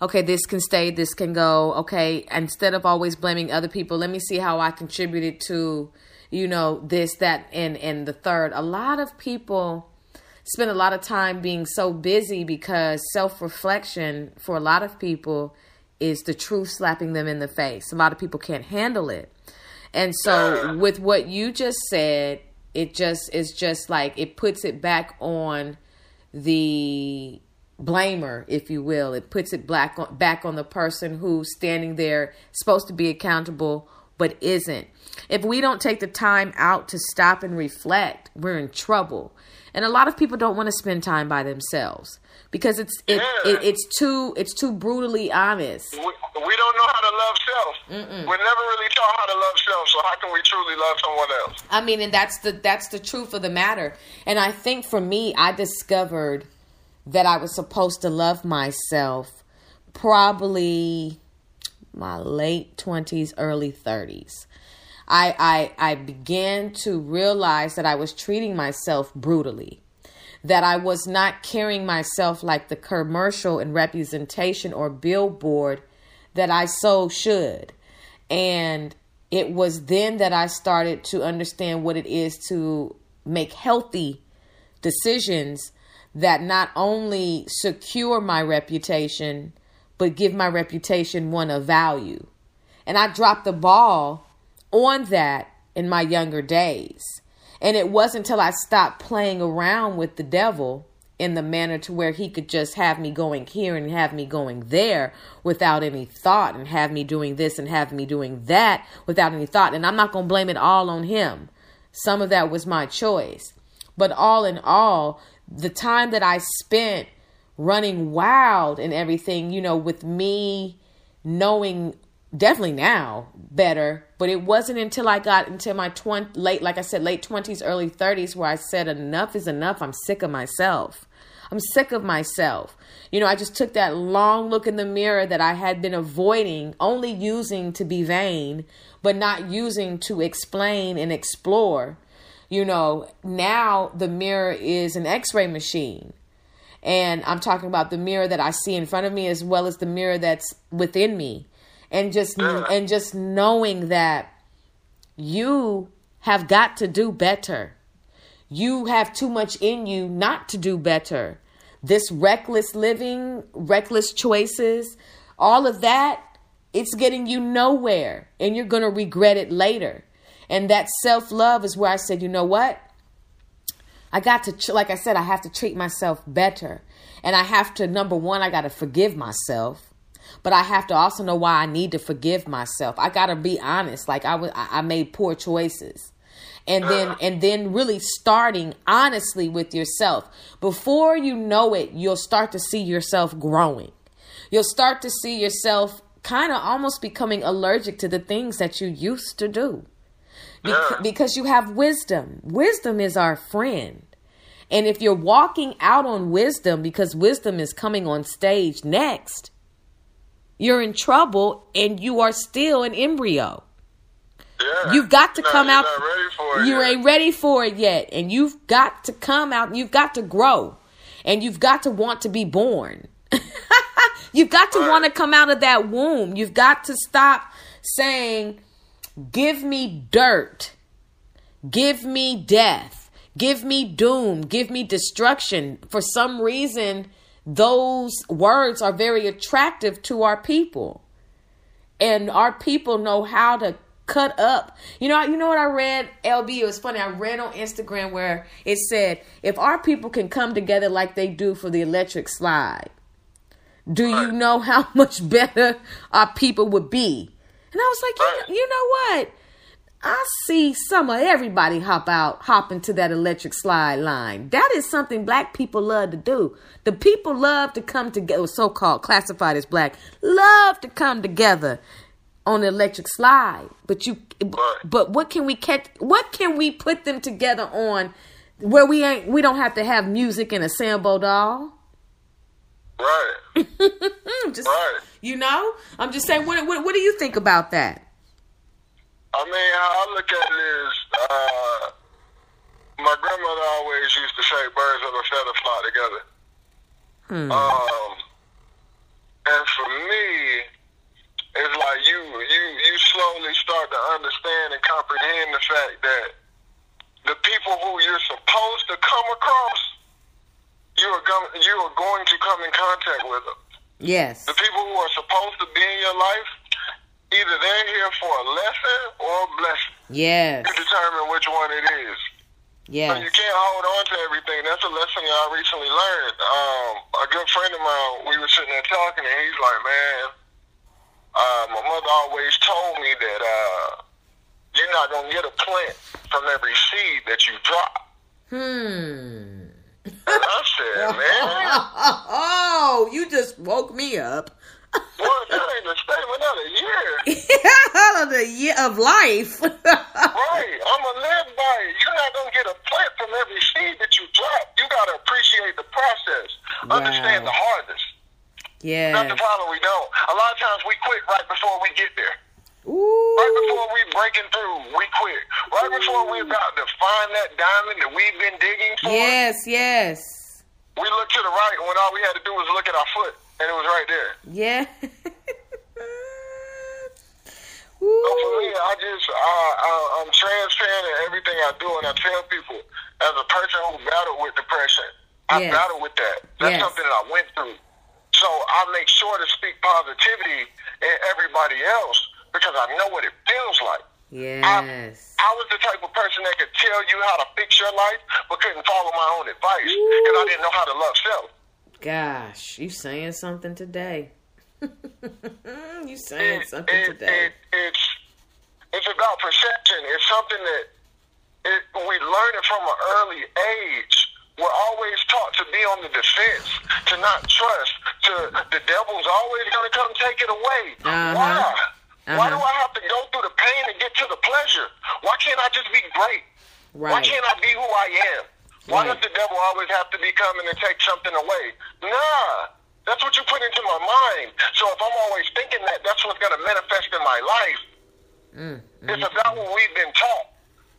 Okay, this can stay, this can go. Okay, instead of always blaming other people, let me see how I contributed to, you know, this, that, and and the third. A lot of people spend a lot of time being so busy because self reflection for a lot of people is the truth slapping them in the face. A lot of people can't handle it. And so *sighs* with what you just said, it just is just like it puts it back on the blamer, if you will. It puts it black on, back on the person who's standing there supposed to be accountable but isn't. If we don't take the time out to stop and reflect, we're in trouble. And a lot of people don't want to spend time by themselves because it's it, yeah. it, it's too it's too brutally honest. We, we don't know how to love self. Mm-mm. We're never really taught how to love self. So how can we truly love someone else? I mean, and that's the that's the truth of the matter. And I think for me, I discovered that I was supposed to love myself probably my late twenties, early thirties. I, I I began to realize that I was treating myself brutally that I was not carrying myself like the commercial and representation or billboard that I so should. And it was then that I started to understand what it is to make healthy decisions that not only secure my reputation, but give my reputation one of value. And I dropped the ball on that in my younger days. And it wasn't until I stopped playing around with the devil in the manner to where he could just have me going here and have me going there without any thought and have me doing this and have me doing that without any thought. And I'm not going to blame it all on him. Some of that was my choice. But all in all, the time that I spent running wild and everything, you know, with me knowing definitely now better but it wasn't until i got into my 20 late like i said late 20s early 30s where i said enough is enough. I'm sick of myself. I'm sick of myself. You know i just took that long look in the mirror that i had been avoiding only using to be vain but not using to explain and explore. You know now the mirror is an x-ray machine and i'm talking about the mirror that i see in front of me as well as the mirror that's within me and just and just knowing that you have got to do better. You have too much in you not to do better. This reckless living, reckless choices, all of that, it's getting you nowhere and you're going to regret it later. And that self love is where I said, you know what? I got to, like I said, I have to treat myself better. And I have to, number one, I got to forgive myself but I have to also know why I need to forgive myself. I got to be honest. Like I was, I made poor choices. and then and then really starting honestly with yourself before you know it you'll start to see yourself growing you'll start to see yourself kind of almost becoming allergic to the things that you used to do Be- Yeah. because you have wisdom wisdom is our friend and if you're walking out on wisdom because wisdom is coming on stage next you're in trouble and you are still an embryo Yeah. You've got to come out. You're not ready for it. You yet. ain't ready for it yet, and you've got to come out. You've got to grow, and you've got to want to be born. *laughs* you've got to Right. want to come out of that womb. You've got to stop saying, "Give me dirt, give me death, give me doom, give me destruction." For some reason, those words are very attractive to our people and our people know how to cut up. You know, you know what I read, LB. It was funny. I read on Instagram where it said, "If our people can come together like they do for the electric slide, do you know how *laughs* much better our people would be?" And I was like, you, you know what? I see some of everybody hop out, hop into that electric slide line. That is something black people love to do. The people love to come together, so called classified as black, love to come together on the electric slide. But you, but what can we catch? What can we put them together on where we ain't? We don't have to have music and a Sambo doll. Right. *laughs* Just, Right. you know, I'm just saying. What, what, what do you think about that? I mean, how I look at it is, uh, my grandmother always used to say, "Birds of a feather flock together." Um, and for me, it's like you you you slowly start to understand and comprehend the fact that the people who you're supposed to come across, you are you are going to come in contact with them. Yes. The people who are supposed to be in your life, either they're here for a lesson or a blessing. Yes. To determine which one it is. So you can't hold on to everything. That's a lesson I recently learned. Um, a good friend of mine, we were sitting there talking, and he's like, "Man, uh, my mother always told me that uh, you're not gonna get a plant from every seed that you drop." Hmm. And I said, "Man, *laughs* Oh, you just woke me up. What? That ain't a statement of the year." *laughs* Of the year of life. *laughs* Right, I'm gonna live by it. You're not gonna get a plant from every seed that you drop. You gotta appreciate the process, Wow. understand the harvest. That's yeah. the problem. We don't. A lot of times we quit right before we get there. Right before we breaking through, we quit. Right before we're about to find that diamond that we've been digging for, Yes, yes. we look to the right when all we had to do was look at our foot, and it was right there. Yeah. *laughs* So for me, I just I, I, I'm transparent in everything I do, and I tell people as a person who battled with depression, I Yes. battled with that. That's Yes. something that I went through. So I make sure to speak positivity in everybody else because I know what it feels like. Yes. I was the type of person that could tell you how to fix your life, but couldn't follow my own advice because I didn't know how to love self. Gosh, you saying something today. *laughs* you saying It- something it- today. it- it's it's about perception. It's something that it, we learn it from an early age. We're always taught to be on the defense, to not trust. To the devil's always going to come take it away. Uh-huh. Why? Why do Uh-huh. I have to go through the pain to get to the pleasure? Why can't I just be great? Why can't I be who I am? Why Right. does the devil always have to be coming and take something away? Nah, that's what you put into my mind. So if I'm always thinking that, that's what's going to manifest in my life. Mm, It's about what we've been taught.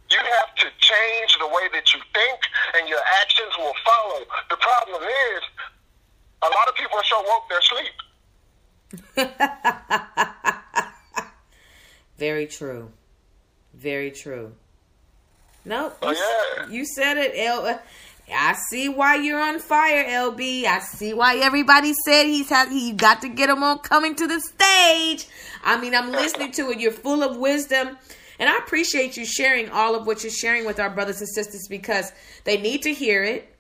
You have to change the way that you think, and your actions will follow. The problem is, a lot of people are so woke they're asleep. *laughs* Very true. Very true. Nope. Oh, you, yeah. you said it, L. I see why you're on fire, LB. I see why everybody said he's had he got to get him on coming to the stage. I mean, I'm listening to it. You're full of wisdom. And I appreciate you sharing all of what you're sharing with our brothers and sisters because they need to hear it.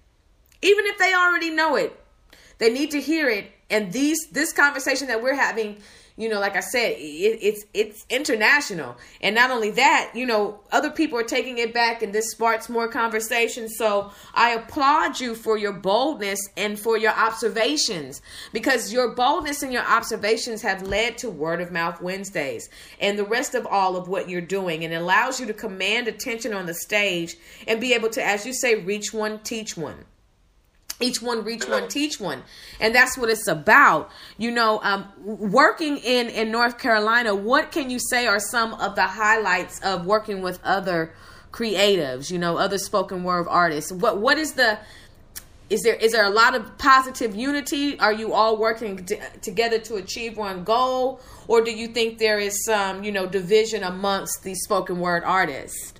Even if they already know it. They need to hear it and these this conversation that we're having you know like i said it, it's it's international. And not only that you know other people are taking it back and this sparks more conversation. So i applaud you for your boldness and for your observations because your boldness and your observations have led to word of mouth wednesdays and the rest of all of what you're doing. And allows you to command attention on the stage and be able to as you say reach one teach one each one reach one teach one. And that's what it's about. You know um, working in in north carolina what can you say are some of the highlights of working with other creatives you know other spoken word artists? What what is the is there is there a lot of positive unity? Are you all working t- together to achieve one goal? Or do you think there is some you know division amongst these spoken word artists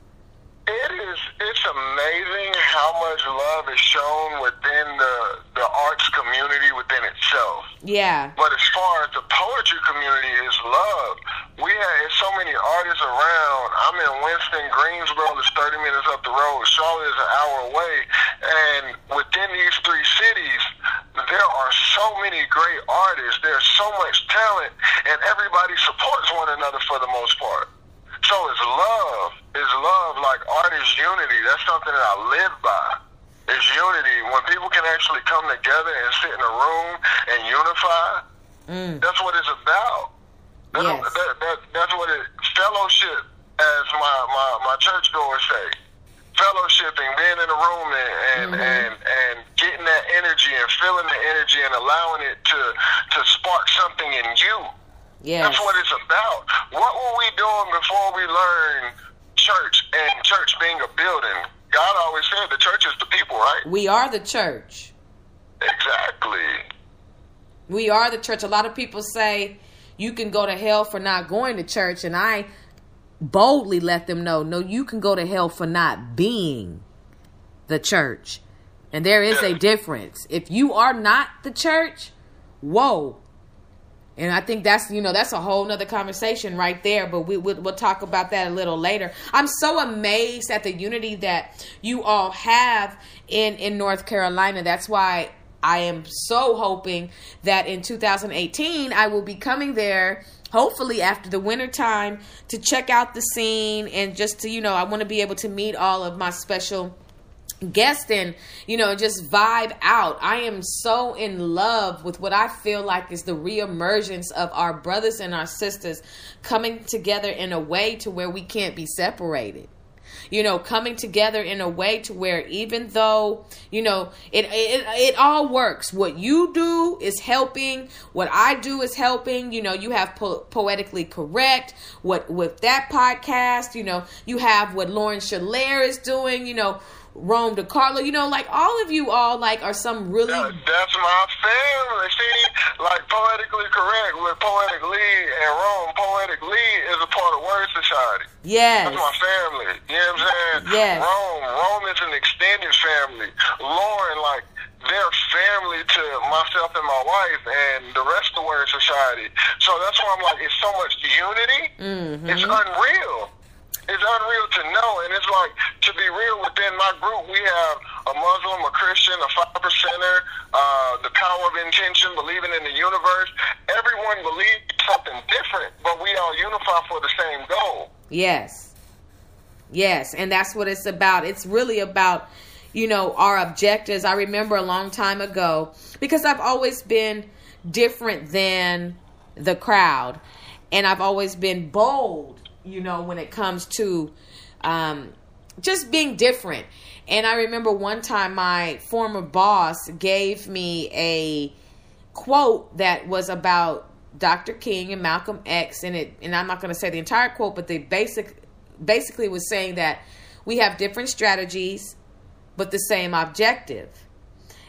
it is. It's amazing how much love is shown within the the arts community within itself. Yeah. But as far as the poetry community is love, we have so many artists around. I'm in Winston, Greensboro is 30 minutes up the road. Charlotte is an hour away, and within these three cities, there are so many great artists. There's so much talent, and everybody supports one another for the most part. So it's love. It's love, like artist unity. That's something that I live by. It's unity. When people can actually come together and sit in a room and unify, mm. that's what it's about. That's, yes. that, that, that's what it, fellowship, as my, my, my churchgoers say. Fellowshipping, being in a room and, and, mm-hmm. and, and getting that energy and feeling the energy and allowing it to, to spark something in you Yes. That's what it's about. What were we doing before we learned church and church being a building? God always said the church is the people, right? We are the church. Exactly. We are the church. A lot of people say you can go to hell for not going to church, and I boldly let them know no, you can go to hell for not being the church. And there is a difference. If you are not the church, whoa, and I think that's you know that's a whole nother conversation right there. But we we'll, we'll talk about that a little later. I'm so amazed at the unity that you all have in in North Carolina. That's why I am so hoping that in 2018 I will be coming there hopefully after the winter time to check out the scene and just to you know I want to be able to meet all of my special guest and you know just vibe out. I am so in love with what i feel like is the reemergence of our brothers and our sisters coming together in a way to where we can't be separated. You know coming together in a way to where even though you know it it, it all works. What you do is helping. What i do is helping. You know you have po- poetically correct. What with that podcast you know you have what lauren Shalair is doing you know Rome DiCarlo, you know, like all of you all like are some really that, That's my family. See, like poetically correct with Poetic Lee and Rome. Poetic Lee is a part of Word Society. Yes. That's my family. You know what I'm saying? Yes. Rome. Rome is an extended family. Lauren, like they're family to myself and my wife and the rest of the Word Society. So that's why I'm like, it's so much unity. Mm-hmm. It's unreal it's unreal to know. And it's like, to be real, within my group, we have a Muslim, a Christian, a five percenter, uh, the power of intention, believing in the universe. Everyone believes something different, but we all unify for the same goal. Yes. Yes. And that's what it's about. It's really about, you know, our objectives. I remember a long time ago, because I've always been different than the crowd. And I've always been bold you know, when it comes to um, just being different. And I remember one time my former boss gave me a quote that was about Dr. King and Malcolm X, and it. And I'm not going to say the entire quote, but the basic, basically was saying that we have different strategies, but the same objective.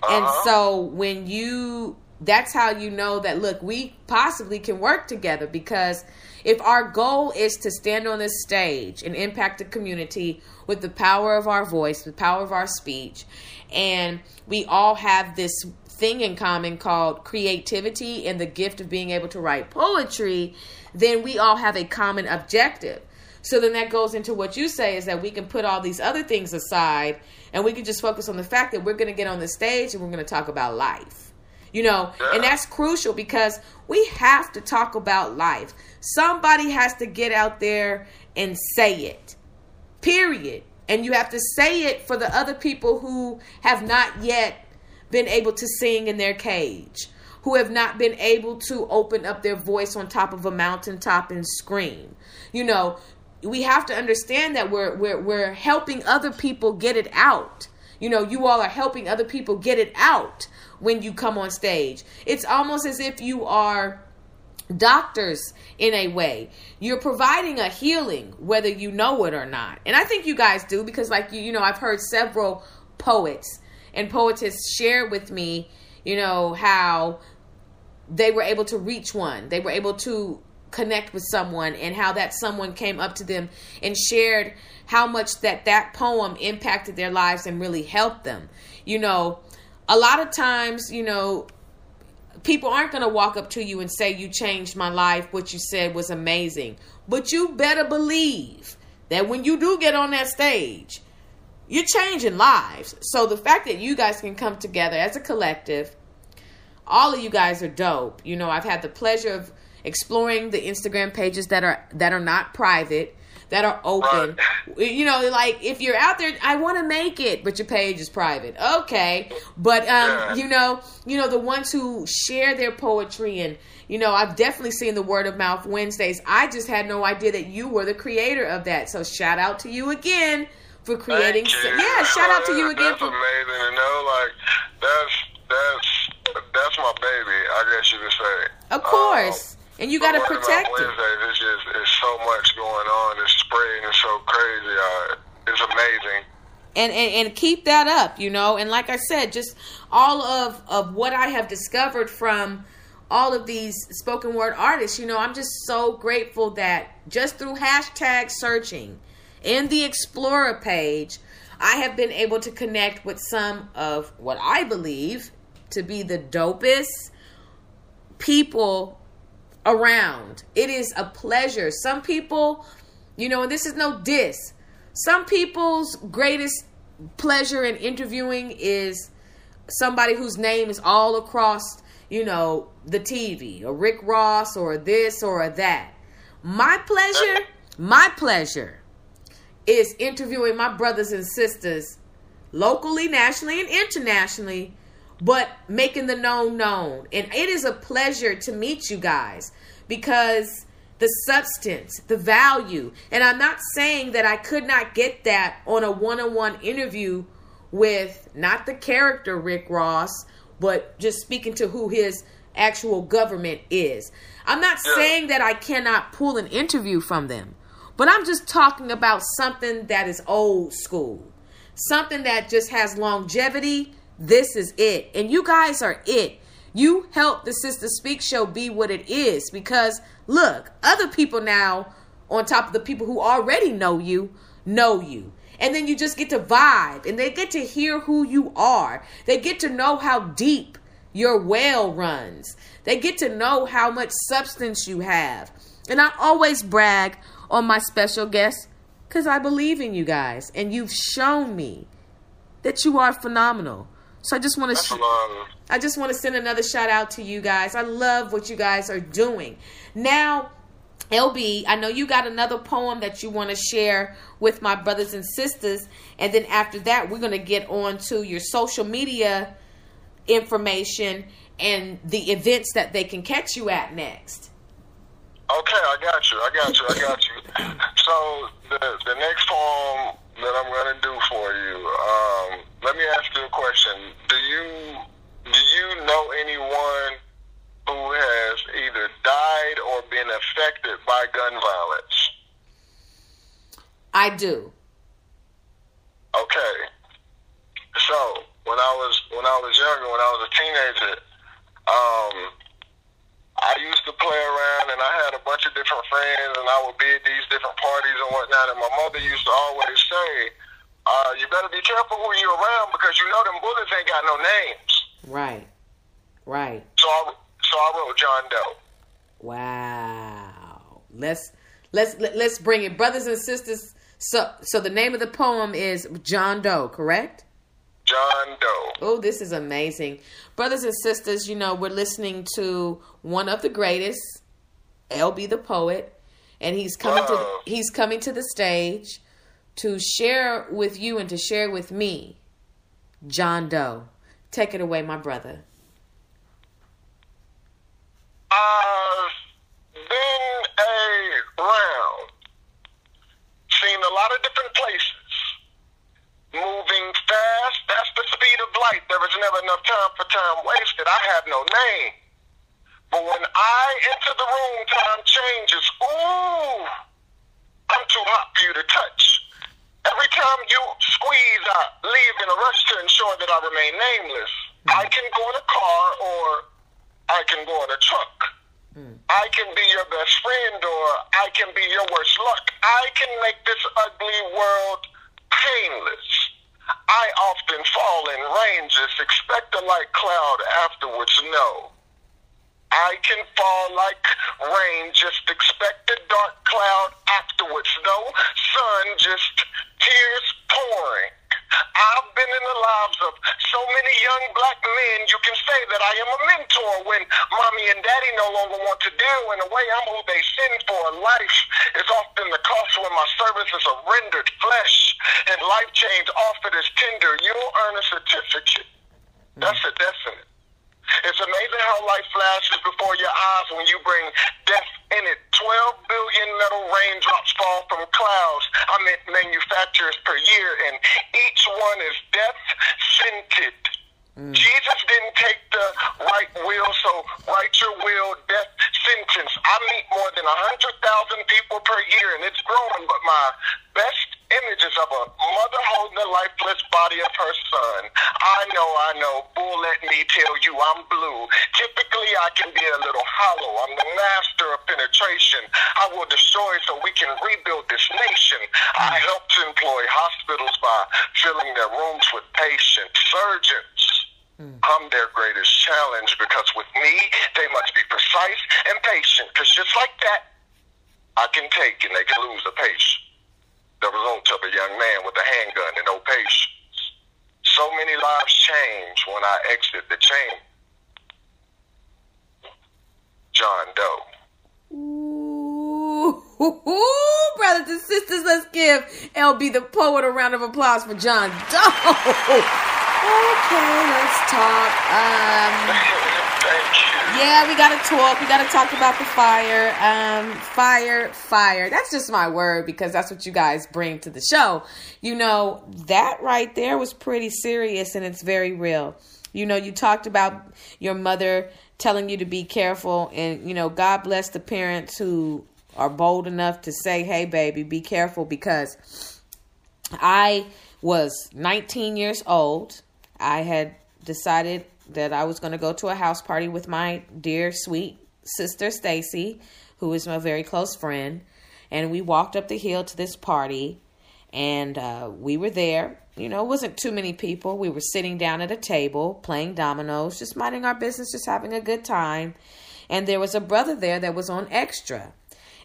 Uh-huh. And so when you, that's how you know that look, we possibly can work together because if our goal is to stand on this stage and impact the community with the power of our voice, the power of our speech, and we all have this thing in common called creativity and the gift of being able to write poetry, then we all have a common objective. So then that goes into what you say is that we can put all these other things aside and we can just focus on the fact that we're going to get on the stage and we're going to talk about life You know, yeah. and that's crucial because we have to talk about life. Somebody has to get out there and say it. Period. And you have to say it for the other people who have not yet been able to sing in their cage, who have not been able to open up their voice on top of a mountaintop and scream. You know, we have to understand that we're we're we're helping other people get it out. You know, you all are helping other people get it out when you come on stage. It's almost as if you are doctors in a way. You're providing a healing whether you know it or not. And I think you guys do because like you you know, I've heard several poets and poetess share with me, you know, how they were able to reach one. They were able to connect with someone and how that someone came up to them and shared how much that that poem impacted their lives and really helped them. You know, a lot of times, you know, people aren't going to walk up to you and say you changed my life, what you said was amazing. But you better believe that when you do get on that stage, you're changing lives. So the fact that you guys can come together as a collective, all of you guys are dope. You know, I've had the pleasure of exploring the Instagram pages that are that are not private, that are open. Right. You know, like if you're out there, I want to make it, but your page is private. Okay, but um, yeah. you know, you know the ones who share their poetry and you know, I've definitely seen the word of mouth Wednesdays. I just had no idea that you were the creator of that. So shout out to you again for creating. yeah, shout out to you again. That's for, amazing to know. Like that's that's that's my baby. I guess you could say. Of course. Um, and you got to protect it. It's just it's so much going on. It's spreading. It's so crazy. Uh, it's amazing. And, and and keep that up, you know. And like I said, just all of of what I have discovered from all of these spoken word artists, you know, I'm just so grateful that just through hashtag searching in the Explorer page, I have been able to connect with some of what I believe to be the dopest people around. It is a pleasure. Some people, you know, and this is no diss. Some people's greatest pleasure in interviewing is somebody whose name is all across, you know, the TV, or Rick Ross, or this or that. My pleasure, my pleasure is interviewing my brothers and sisters locally, nationally, and internationally, but making the known known. And it is a pleasure to meet you guys because the substance, the value, and I'm not saying that I could not get that on a one on one interview with not the character Rick Ross, but just speaking to who his actual government is. I'm not saying that I cannot pull an interview from them. But I'm just talking about something that is old school, something that just has longevity. This is it. And you guys are it. You help the Sister Speak show be what it is because look, other people now, on top of the people who already know you, know you. And then you just get to vibe and they get to hear who you are. They get to know how deep your well runs. They get to know how much substance you have. And I always brag on my special guests because I believe in you guys and you've shown me that you are phenomenal. So I just want to sh- I just want to send another shout out to you guys. I love what you guys are doing. Now, LB, I know you got another poem that you want to share with my brothers and sisters and then after that we're going to get on to your social media information and the events that they can catch you at next. Okay, I got you. I got you. I got you. *laughs* So the the next poem that I'm gonna do for you. Um, let me ask you a question. Do you do you know anyone who has either died or been affected by gun violence? I do. Okay. So when I was when I was younger, when I was a teenager, um, I used to play around and I had a bunch of different friends and I would be at these different parties and whatnot. And my mother used to always say, uh, you better be careful who you're around because you know them bullets ain't got no names. Right. Right. So I, so I wrote John Doe. Wow. Let's let's let's bring it, brothers and sisters. So so the name of the poem is John Doe, correct? John Doe. Oh, this is amazing. Brothers and sisters, you know, we're listening to one of the greatest, LB the poet, and he's coming to he's coming to the stage to share with you and to share with me John Doe. Take it away, my brother. I've been around, seen a lot of different places, moving fast. That's the speed of light. There is never enough time for time wasted. I have no name. But when I enter the room, time changes. Ooh, I'm too hot for you to touch. Every time you squeeze, I leave in a rush to ensure that I remain nameless. Hmm. I can go in a car or I can go in a truck. Hmm. I can be your best friend or I can be your worst luck. I can make this ugly world painless. I often fall in ranges, expect a light cloud afterwards, no. I can fall like rain, just expect a dark cloud afterwards, no. Sun, just tears pouring. I've been in the lives of so many young black men, you can say that I am a mentor when mommy and daddy no longer want to deal in a way I'm who they send for. Life is often the cost when my services are rendered flesh and life change offered as tender. You'll earn a certificate. That's mm. a definite. It's amazing how life flashes before your eyes when you bring death in it. 12 billion metal raindrops fall from clouds. I meant manufacturers per year, and each one is death scented. Mm. Jesus didn't take the right will, so write your will, death sentence. I meet more than 100,000 people per year, and it's growing, but my best images of a mother holding the lifeless body of her son. I know, I know. Bull, let me tell you, I'm blue. Typically, I can be a little hollow. I'm the master of penetration. I will destroy so we can rebuild this nation. I help to employ hospitals by filling their rooms with patients, surgeons. Hmm. I'm their greatest challenge because with me, they must be precise and patient. Because just like that, I can take and they can lose a patient. The result of a young man with a handgun and no patience. So many lives change when I exit the chain. John Doe. Ooh, *laughs* brothers and sisters, let's give LB the poet a round of applause for John Doe. *laughs* Okay, let's talk. Yeah, we gotta talk. We gotta talk about the fire. Um, fire, fire. That's just my word because that's what you guys bring to the show. You know, that right there was pretty serious and it's very real. You know, you talked about your mother telling you to be careful, and you know, God bless the parents who are bold enough to say, "Hey, baby, be careful," because I was 19 years old. I had decided that I was going to go to a house party with my dear, sweet sister Stacy, who is my very close friend, and we walked up the hill to this party, and uh, we were there. You know, it wasn't too many people. We were sitting down at a table playing dominoes, just minding our business, just having a good time. And there was a brother there that was on extra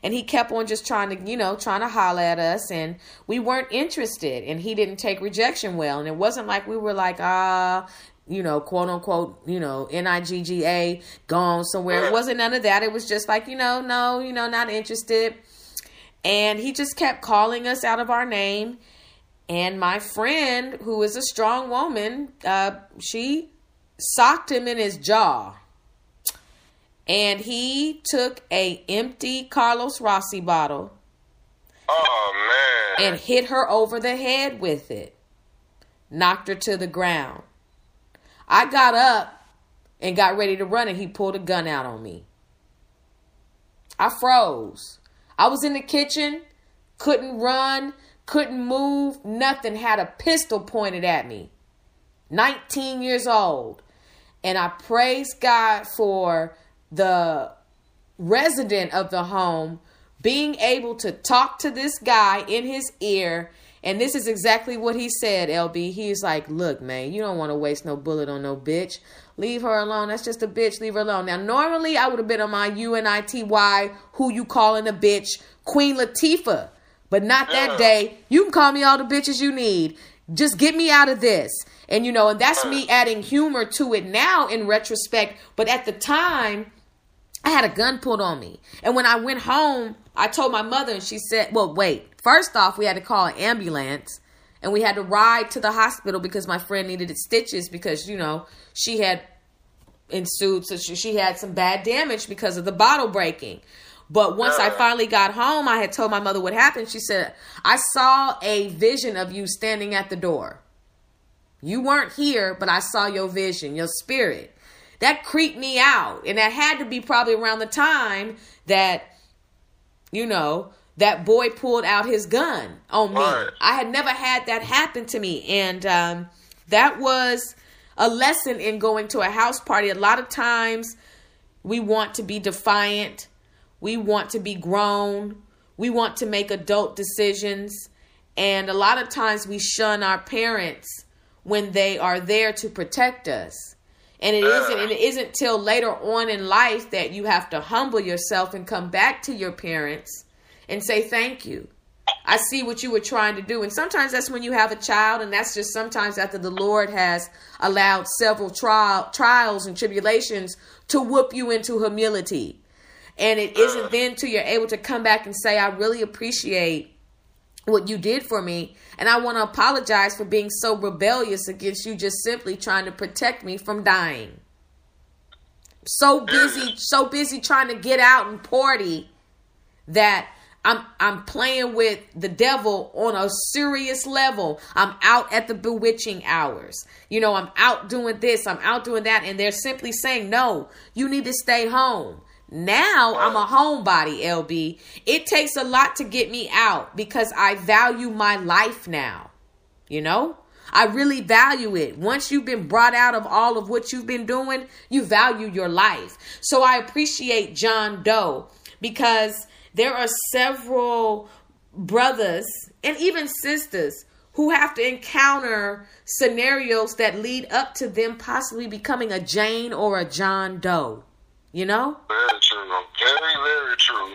and he kept on just trying to you know trying to holler at us and we weren't interested and he didn't take rejection well and it wasn't like we were like ah you know quote unquote you know n-i-g-g-a gone somewhere it wasn't none of that it was just like you know no you know not interested and he just kept calling us out of our name and my friend who is a strong woman uh she socked him in his jaw and he took a empty Carlos Rossi bottle Oh, man. and hit her over the head with it. Knocked her to the ground. I got up and got ready to run and he pulled a gun out on me. I froze. I was in the kitchen, couldn't run, couldn't move, nothing, had a pistol pointed at me. 19 years old. And I praise God for the resident of the home being able to talk to this guy in his ear. And this is exactly what he said, LB. He's like, Look, man, you don't want to waste no bullet on no bitch. Leave her alone. That's just a bitch. Leave her alone. Now, normally I would have been on my UNITY, who you calling a bitch, Queen Latifah. But not that day. You can call me all the bitches you need. Just get me out of this. And you know, and that's me adding humor to it now in retrospect. But at the time, I had a gun pulled on me. And when I went home, I told my mother, and she said, Well, wait. First off, we had to call an ambulance and we had to ride to the hospital because my friend needed stitches because, you know, she had ensued. So she, she had some bad damage because of the bottle breaking. But once I finally got home, I had told my mother what happened. She said, I saw a vision of you standing at the door. You weren't here, but I saw your vision, your spirit. That creeped me out. And that had to be probably around the time that, you know, that boy pulled out his gun on me. Right. I had never had that happen to me. And um, that was a lesson in going to a house party. A lot of times we want to be defiant, we want to be grown, we want to make adult decisions. And a lot of times we shun our parents when they are there to protect us. And it isn't and it isn't till later on in life that you have to humble yourself and come back to your parents and say thank you. I see what you were trying to do. And sometimes that's when you have a child, and that's just sometimes after the Lord has allowed several trial, trials and tribulations to whoop you into humility. And it isn't then till you're able to come back and say, I really appreciate what you did for me. And I want to apologize for being so rebellious against you, just simply trying to protect me from dying. So busy, *clears throat* so busy trying to get out and party that I'm I'm playing with the devil on a serious level. I'm out at the bewitching hours. You know, I'm out doing this, I'm out doing that, and they're simply saying, No, you need to stay home. Now I'm a homebody, LB. It takes a lot to get me out because I value my life now. You know? I really value it. Once you've been brought out of all of what you've been doing, you value your life. So I appreciate John Doe because there are several brothers and even sisters who have to encounter scenarios that lead up to them possibly becoming a Jane or a John Doe. You know? Very true. Very, very true.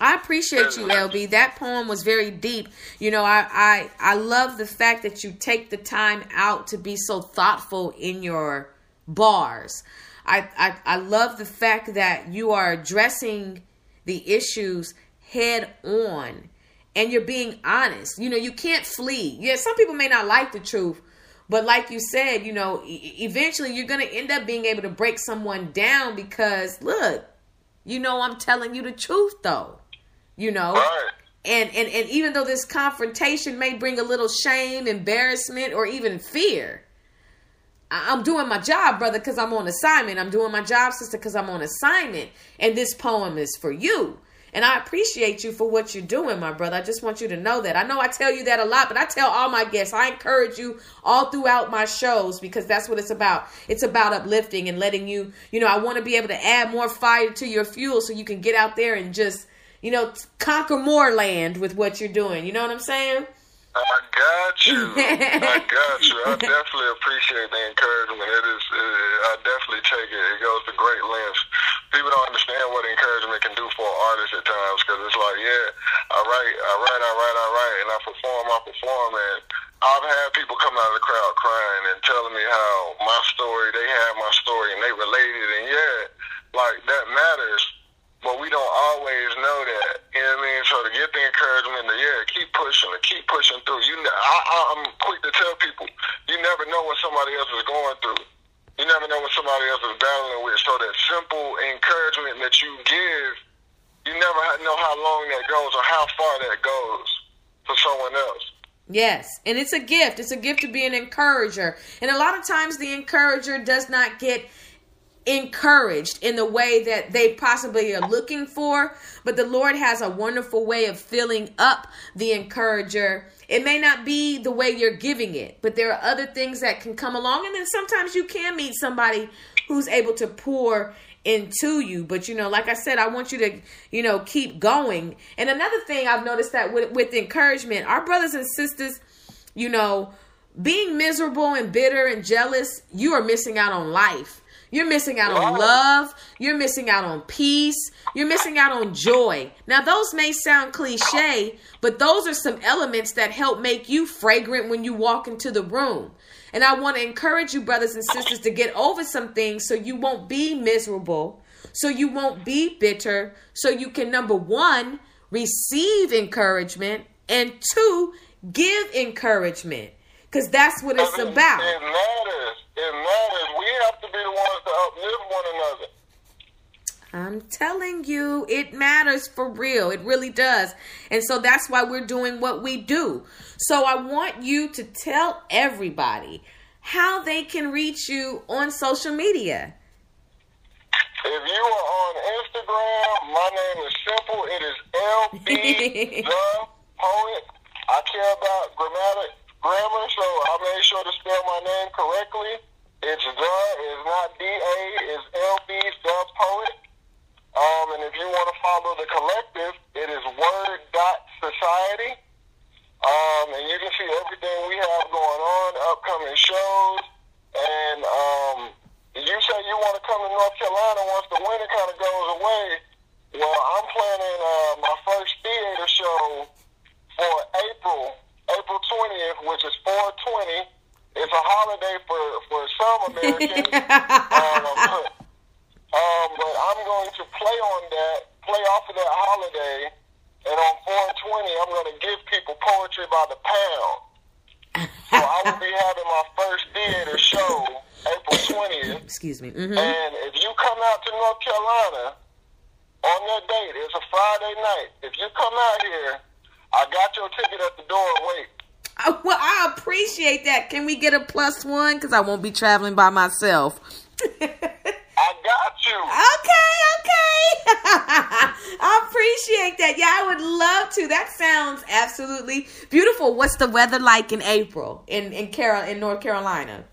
I appreciate you, LB. That poem was very deep. You know, I, I I love the fact that you take the time out to be so thoughtful in your bars. I, I, I love the fact that you are addressing the issues head on and you're being honest. You know, you can't flee. Yeah, some people may not like the truth, but like you said, you know, e- eventually you're going to end up being able to break someone down because look, you know I'm telling you the truth though. You know? Right. And, and and even though this confrontation may bring a little shame, embarrassment, or even fear, I'm doing my job, brother, because I'm on assignment. I'm doing my job, sister, because I'm on assignment. And this poem is for you. And I appreciate you for what you're doing, my brother. I just want you to know that. I know I tell you that a lot, but I tell all my guests, I encourage you all throughout my shows because that's what it's about. It's about uplifting and letting you, you know, I want to be able to add more fire to your fuel so you can get out there and just, you know, conquer more land with what you're doing. You know what I'm saying? I got you. I *laughs* got you. I definitely appreciate the encouragement. It is. It, I definitely take it. It goes to great lengths. People don't understand what encouragement can do for an artist at times because it's like, yeah, I write, I write, I write, I write, and I perform, I perform, and I've had people come out of the crowd crying and telling me how my story, they had my story and they related, and yeah, like that matters but we don't always know that. You know what I mean? So to get the encouragement to yeah, keep pushing, to keep pushing through. You, I, I, I'm quick to tell people, you never know what somebody else is going through. You never know what somebody else is battling with. So that simple encouragement that you give, you never know how long that goes or how far that goes for someone else. Yes, and it's a gift. It's a gift to be an encourager. And a lot of times the encourager does not get encouraged in the way that they possibly are looking for. But the Lord has a wonderful way of filling up the encourager. It may not be the way you're giving it, but there are other things that can come along. And then sometimes you can meet somebody who's able to pour into you. But you know, like I said, I want you to, you know, keep going. And another thing I've noticed that with, with encouragement, our brothers and sisters, you know, being miserable and bitter and jealous, you are missing out on life you're missing out on love. You're missing out on peace. You're missing out on joy. Now, those may sound cliche, but those are some elements that help make you fragrant when you walk into the room. And I want to encourage you, brothers and sisters, to get over some things so you won't be miserable, so you won't be bitter, so you can, number one, receive encouragement, and two, give encouragement. Because that's what it's about. It matters. It matters. We have to be the ones to uplift one another. I'm telling you, it matters for real. It really does. And so that's why we're doing what we do. So I want you to tell everybody how they can reach you on social media. If you are on Instagram, my name is simple. It is LB *laughs* the poet. I care about grammatic grammar, so I made sure to spell my name correctly. It's the, it's not D A, it's LB the poet. Um, and if you want to follow the collective, it is Word Dot Society. Um, and you can see everything we have going on, upcoming shows. And um, you say you want to come to North Carolina once the winter kind of goes away. Well, I'm planning uh, my first theater show for April, April 20th, which is 420. It's a holiday for, for some Americans. *laughs* um, um, but I'm going to play on that, play off of that holiday, and on 420, I'm going to give people poetry by the pound. so I will be having my first theater show April 20th. Excuse me. hmm And if you come out to North Carolina on that date, it's a Friday night. If you come out here, I got your ticket at the door. Wait. Well, I appreciate that. Can we get a plus one? Because I won't be traveling by myself. *laughs* I got you. Okay, okay. *laughs* I appreciate that. Yeah, I would love to. That sounds absolutely beautiful. What's the weather like in April in in Carol in North Carolina?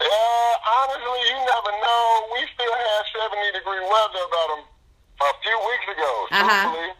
Uh, honestly, you never know. We still had 70 degree weather about a, a few weeks ago. Uh-huh.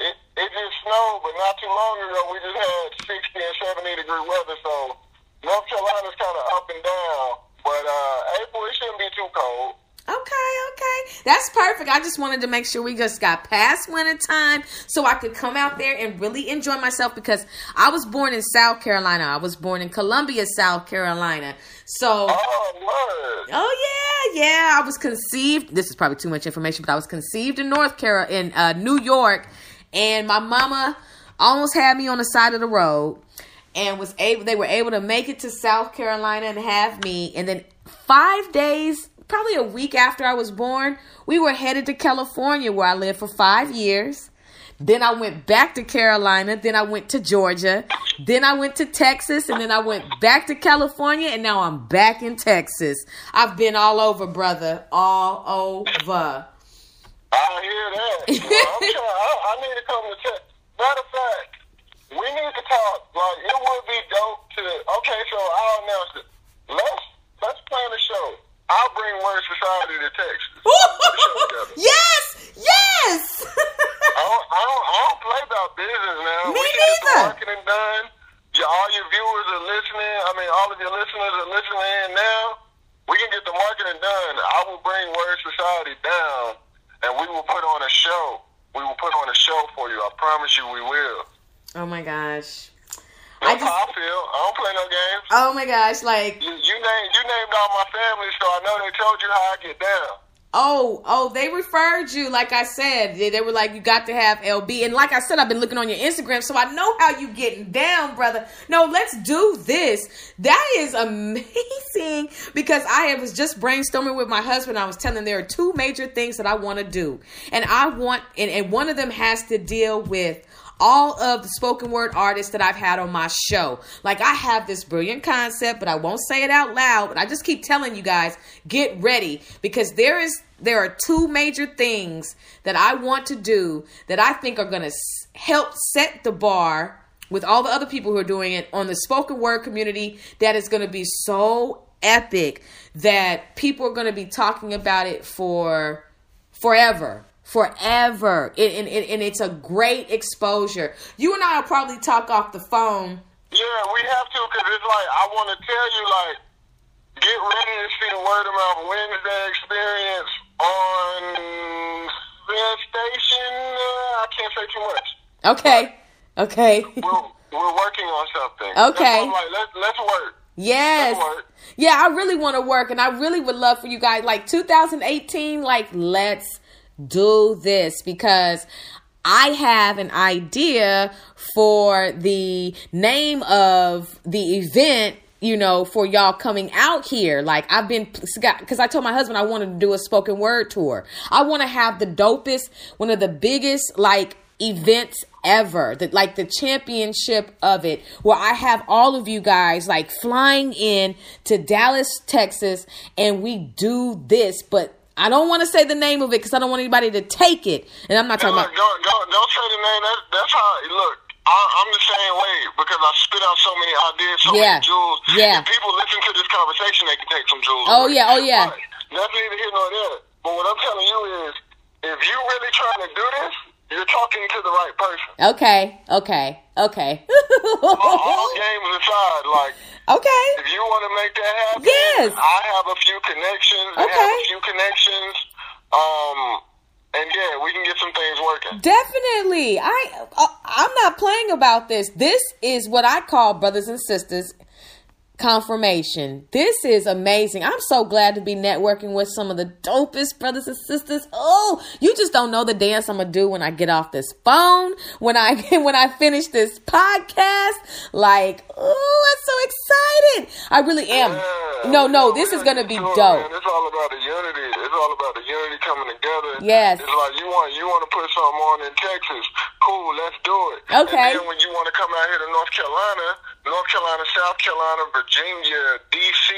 It, it just snowed, but not too long ago, we just had 60 and 70 degree weather. So North Carolina's kind of up and down. But uh, April, it shouldn't be too cold. Okay, okay. That's perfect. I just wanted to make sure we just got past winter time so I could come out there and really enjoy myself because I was born in South Carolina. I was born in Columbia, South Carolina. So Oh, word. Oh yeah, yeah. I was conceived. This is probably too much information, but I was conceived in North Carolina, in uh, New York, and my mama almost had me on the side of the road, and was able. They were able to make it to South Carolina and have me, and then five days, probably a week after I was born, we were headed to California, where I lived for five years. Then I went back to Carolina. Then I went to Georgia. Then I went to Texas. And then I went back to California. And now I'm back in Texas. I've been all over, brother. All over. I hear that. *laughs* Well, I'm trying, I, I need to come to Texas. Matter of fact, we need to talk. Like it would be dope to. Okay, so I'll announce it. Let's let's plan a show. I'll bring Word Society to Texas. *laughs* Put a show together. yes! Yes! I don't, I don't, I don't play about business now. Me we can get the neither. marketing done. Yeah, all your viewers are listening. I mean, all of your listeners are listening in now. We can get the marketing done. I will bring Word Society down, and we will put on a show. We will put on a show for you. I promise you, we will. oh my gosh. I just. how I feel. I don't play no games. Oh my gosh. Like, You, you named you named all my family, so I know they told you how I get down. Oh, oh, they referred you. Like I said, they, they were like, you got to have LB. And like I said, I've been looking on your Instagram, so I know how you getting down, brother. No, let's do this. That is amazing *laughs* because I was just brainstorming with my husband. I was telling there are two major things that I want to do. And I want, and, and one of them has to deal with all of the spoken word artists that I've had on my show. Like I have this brilliant concept, but I won't say it out loud, but I just keep telling you guys, get ready because there is there are two major things that I want to do that I think are going to help set the bar with all the other people who are doing it on the spoken word community that is going to be so epic that people are going to be talking about it for forever forever and, and, and it's a great exposure you and i'll probably talk off the phone Yeah, we have to because it's like I want to tell you like get ready to see the Word of Mouth Wednesday experience on the station. Uh, I can't say too much. okay okay We're, we're working on something. Okay. Like let's let's work. Yes. Yeah, I really want to work and I really would love for you guys like 2018 like let's do this because I have an idea for the name of the event you know, for y'all coming out here. Like I've been, because I told my husband I wanted to do a spoken word tour. I want to have the dopest, one of the biggest, like events ever that like the championship of it where i have all of you guys like flying in to dallas texas and we do this but I don't want to say the name of it because I don't want anybody to take it. And I'm not talking look, about. Don't, don't, don't say the name. That, that's how. Look, I, am the same way because I spit out so many ideas, so yeah. many jewels. Yeah. If people listen to this conversation, they can take some jewels. Oh away. yeah. Oh yeah. But that's neither here nor there. But what I'm telling you is, if you really trying to do this, you're talking to the right person. Okay, okay, okay. *laughs* all, all games aside, like okay, if you want to make that happen, yes, I have a few connections. Okay, I have a few connections. Um, and yeah, we can get some things working. Definitely, I uh, I'm not playing about this. This is what I call brothers and sisters confirmation. This is amazing. I'm so glad to be networking with some of the dopest brothers and sisters. Oh, you just don't know the dance I'm gonna do when I get off this phone, when I *laughs* when I finish this podcast. Like, oh, I'm so excited. I really am. Yeah, no, no, this is gonna be dope. Man. It's all about the unity. It's all about the unity coming together. Yes. It's like you want you want to put something on in Texas. Cool, let's do it. Okay. And then when you want to come out here to North Carolina, North Carolina, South Carolina, Virginia, DC,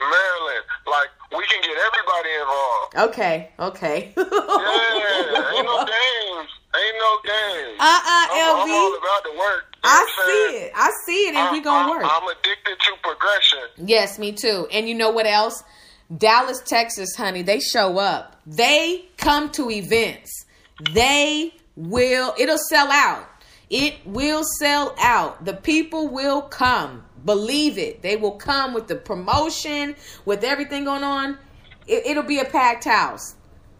Maryland, like we can get everybody involved. Okay, okay. *laughs* yeah, ain't no games. Ain't no games. Uh uh I'm, LB. I'm all about the work. You I know what I'm see saying? it. I see it, and we gonna work. I'm addicted to progression. Yes, me too. And you know what else? Dallas, Texas, honey, they show up. They come to events. They will, it'll sell out. It will sell out. The people will come. Believe it. They will come with the promotion, with everything going on. It, it'll be a packed house.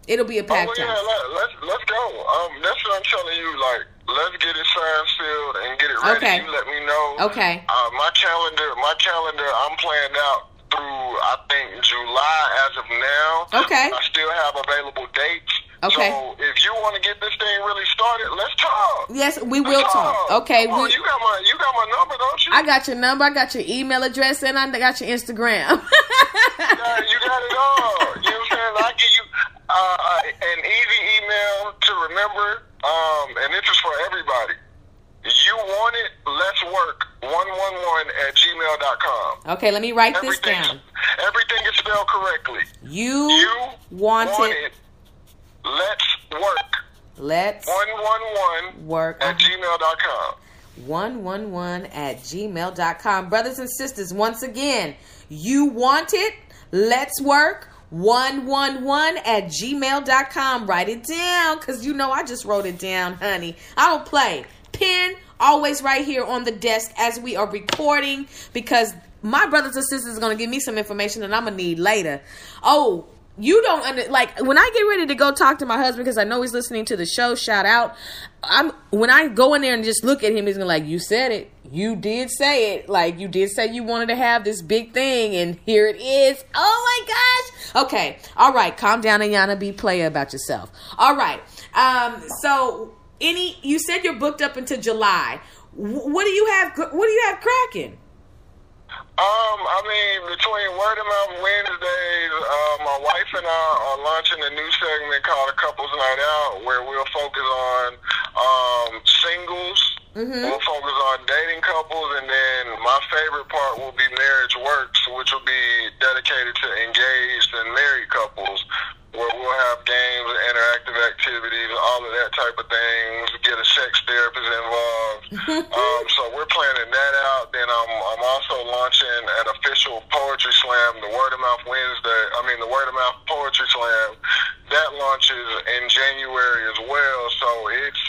It'll be a Oh packed well, yeah, house. let, let's let's go. Um, that's what I'm telling you. Like, let's get it signed, sealed, and get it ready. Okay. You let me know. Okay. Uh, my calendar, my calendar, I'm planned out through I think July as of now. Okay. I still have available dates. Okay. So if you want to get this thing really started, let's talk. Yes, we Let's will talk. Okay. Come on, we- you got my you got my number, don't you? I got your number, I got your email address, and I got your Instagram. *laughs* Yeah, you got it all. You know what I'm saying? I give you uh, an easy email to remember, um, and this is for everybody. You want it, let's work. 111 at gmail.com. okay, let me write this down. everything is spelled correctly. You, You want, want it. it, let's work. Let's 111 work. at gmail.com. 111 at gmail.com. Brothers and sisters, once again, you want it? Let's work. 111 at gmail.com. Write it down because you know I just wrote it down, honey. I don't play. Pen always right here on the desk as we are recording because my brothers and sisters are going to give me some information that I'm going to need later. Oh, you don't under like when I get ready to go talk to my husband because I know he's listening to the show. Shout out! I'm when I go in there and just look at him, he's gonna like, "You said it. You did say it. Like you did say you wanted to have this big thing, and here it is. Oh my gosh! Okay, all right. Calm down, Ayana. Be player about yourself. All right. Um. So any you said you're booked up until July. Wh- What do you have? What do you have cracking? Um, I mean, between Word of Mouth Wednesdays, uh, my wife and I are launching a new segment called A Couples Night Out, where we'll focus on um, singles. We'll focus on dating couples, and then my favorite part will be Marriage Works, which will be dedicated to engaged and married couples, where we'll have games, interactive activities, all of that type of things. Get a sex therapist involved. um, so we're planning that out. Then I'm I'm also launching an official poetry slam, the Word of Mouth Wednesday. I mean the Word of Mouth Poetry Slam. That launches in January as well. So it's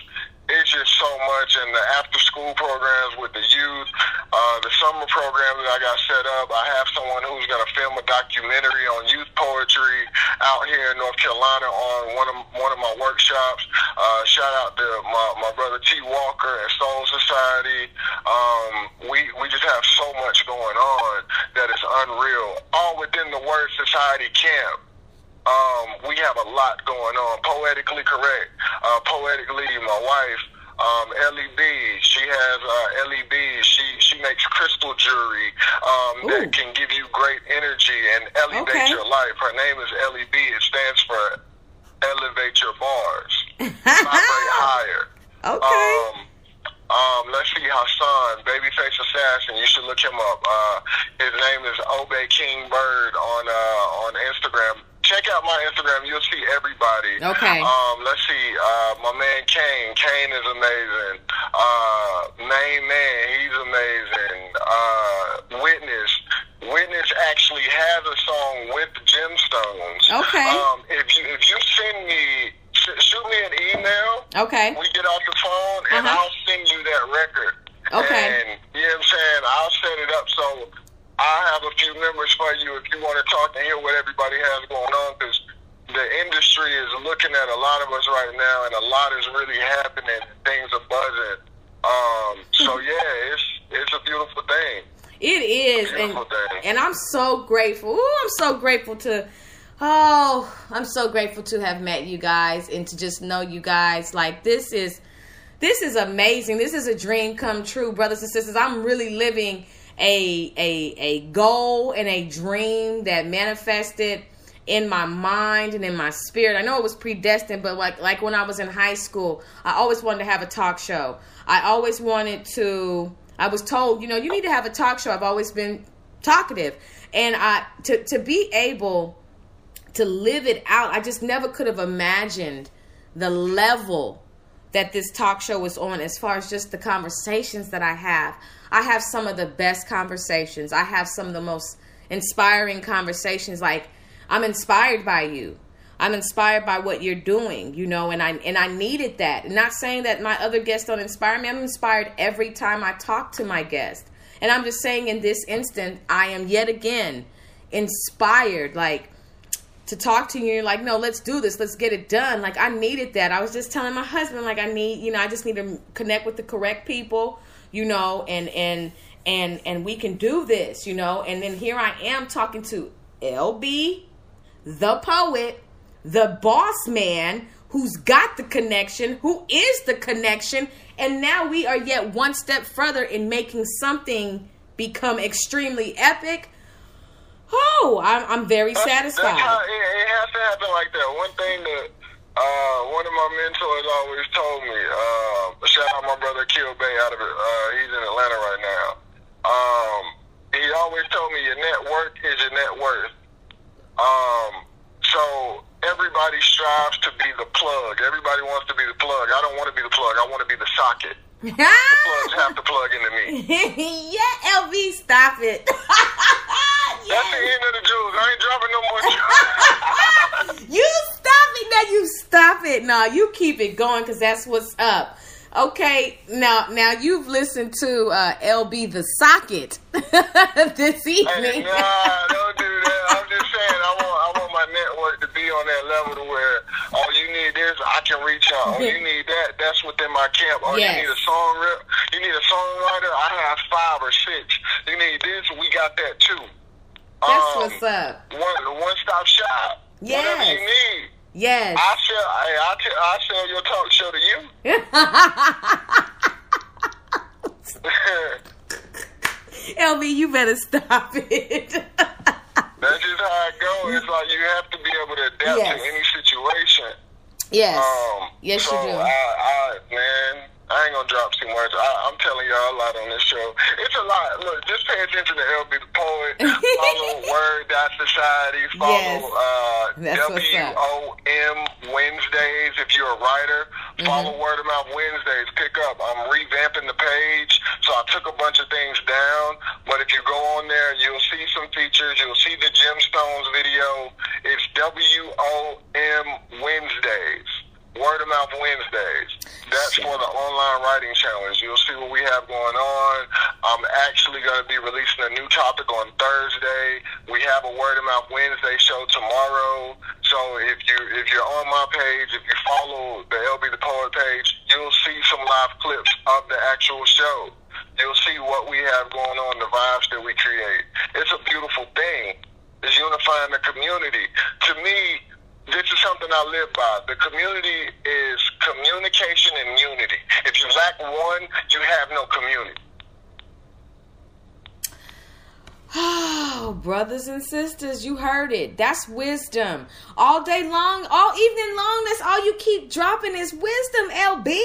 it's just so much and the after school programs with the youth, uh, the summer program that I got set up. I have someone who's going to film a documentary on youth poetry out here in North Carolina on one of one of my workshops. Uh, shout out to my, my brother T Walker at Soul Society. Um, we we we just have so much going on that is unreal. All within the Word Society camp. Um, we have a lot going on. Poetically correct. Uh, poetically, my wife, um, Ellie B. She has uh, Ellie B. She she makes crystal jewelry um, that can give you great energy and elevate Okay. your life. Her name is Ellie B. It stands for Elevate Your Bars. Vibrate higher. Okay. Um, um, let's see, Hassan, Babyface Assassin. You should look him up. Uh, his name is Obey King Bird on uh, on Instagram. Check out my Instagram. You'll see everybody. Okay. Um, let's see. Uh, my man Kane. Kane is amazing. Uh, Main Man. He's amazing. Uh, Witness. Witness actually has a song with the Gemstones. Okay. Um, if you if you send me sh- shoot me an email okay. we get off the phone and Uh-huh. I'll send you that record. Okay. And you know what I'm saying? I'll set it up so I have a few numbers for you if you want to talk and hear what everybody has going on because the industry is looking at a lot of us right now and a lot is really happening. Things are buzzing. Um, so yeah, it's it's a beautiful thing. It is, and Beautiful thing. and I'm so grateful. Ooh, I'm so grateful to. Oh, I'm so grateful to have met you guys and to just know you guys. Like this is, this is amazing. This is a dream come true, brothers and sisters. I'm really living a a a goal and a dream that manifested in my mind and in my spirit. I know it was predestined, but like like when I was in high school, I always wanted to have a talk show. I always wanted to I was told, you know, you need to have a talk show. I've always been talkative. And I to to be able to live it out, I just never could have imagined the level that this talk show is on as far as just the conversations that I have. I have some of the best conversations. I have some of the most inspiring conversations like I'm inspired by you. I'm inspired by what you're doing, you know, and I and I needed that. Not saying that my other guests don't inspire me. I'm inspired every time I talk to my guest. And I'm just saying in this instant, I am yet again inspired like to talk to you. You're like, no, let's do this. Let's get it done. Like I needed that. I was just telling my husband, like I need, you know, I just need to connect with the correct people, you know, and and and and we can do this, you know. And then here I am talking to LB, the poet, the boss man, who's got the connection, who is the connection, and now we are yet one step further in making something become extremely epic. Oh, I'm, I'm very That's- satisfied. That's how it, it has to happen like that. One thing that uh, one of my mentors always told me, uh, shout out my brother Akil Bay out of uh, he's in Atlanta right now. Um, he always told me your net worth is your net worth. Um, so everybody strives to be the plug. Everybody wants to be the plug. I don't want to be the plug. I want to be the socket. the Plugs have to plug into me. *laughs* yeah, LB, stop it. *laughs* That's the end of the jewels. I ain't dropping no more jewels. *laughs* you stop it now. You stop it. No, you keep it going because that's what's up. Okay, now now you've listened to uh, LB the socket this Hey, evening. nah, don't do that. I'm just saying, I want, I want my be on that level to where, oh, you need this, I can reach out. Oh, you *laughs* need that, that's within my camp. Oh, Yes. you need a song rep, you need a songwriter, I have five or six. You need this, we got that too. That's Um, what's up. One, one stop shop. Whatever Yes. you need. Yes. I sell, hey, I tell, I sell your talk show to you. *laughs* *laughs* LB, you better stop it. That's just how it goes. It's like you have to be able to adapt Yes. to any situation. yes. Um, yes, so you do. I, I, man, I ain't gonna drop too much. I, I'm telling y'all a lot on this show. It's a lot. Look, just pay attention to LB the Poet. *laughs* Follow Word Dot Society. Follow Yes. uh, what's up. WOM Wednesdays if you're a writer. Mm-hmm. Follow Word of Mouth Wednesdays. Pick up. I'm revamping the page, so I took a bunch of things down. But if you go on there, you'll see some features. You'll see the Gemstones video. It's WOM Wednesdays. Word of Mouth Wednesdays. That's for the online writing challenge. You'll see what we have going on. I'm actually going to be releasing a new topic on Thursday. We have a Word of Mouth Wednesday show tomorrow. So if you if you're on my page, if you follow the LB the Poet page, you'll see some live clips of the actual show. You'll see what we have going on, the vibes that we create. It's a beautiful thing. It's unifying the community. To me, this is something I live by. The community is communication and unity. If you lack one, you have no community. Oh, brothers and sisters, you heard it. That's wisdom. All day long, all evening long, that's all you keep dropping is wisdom, LB.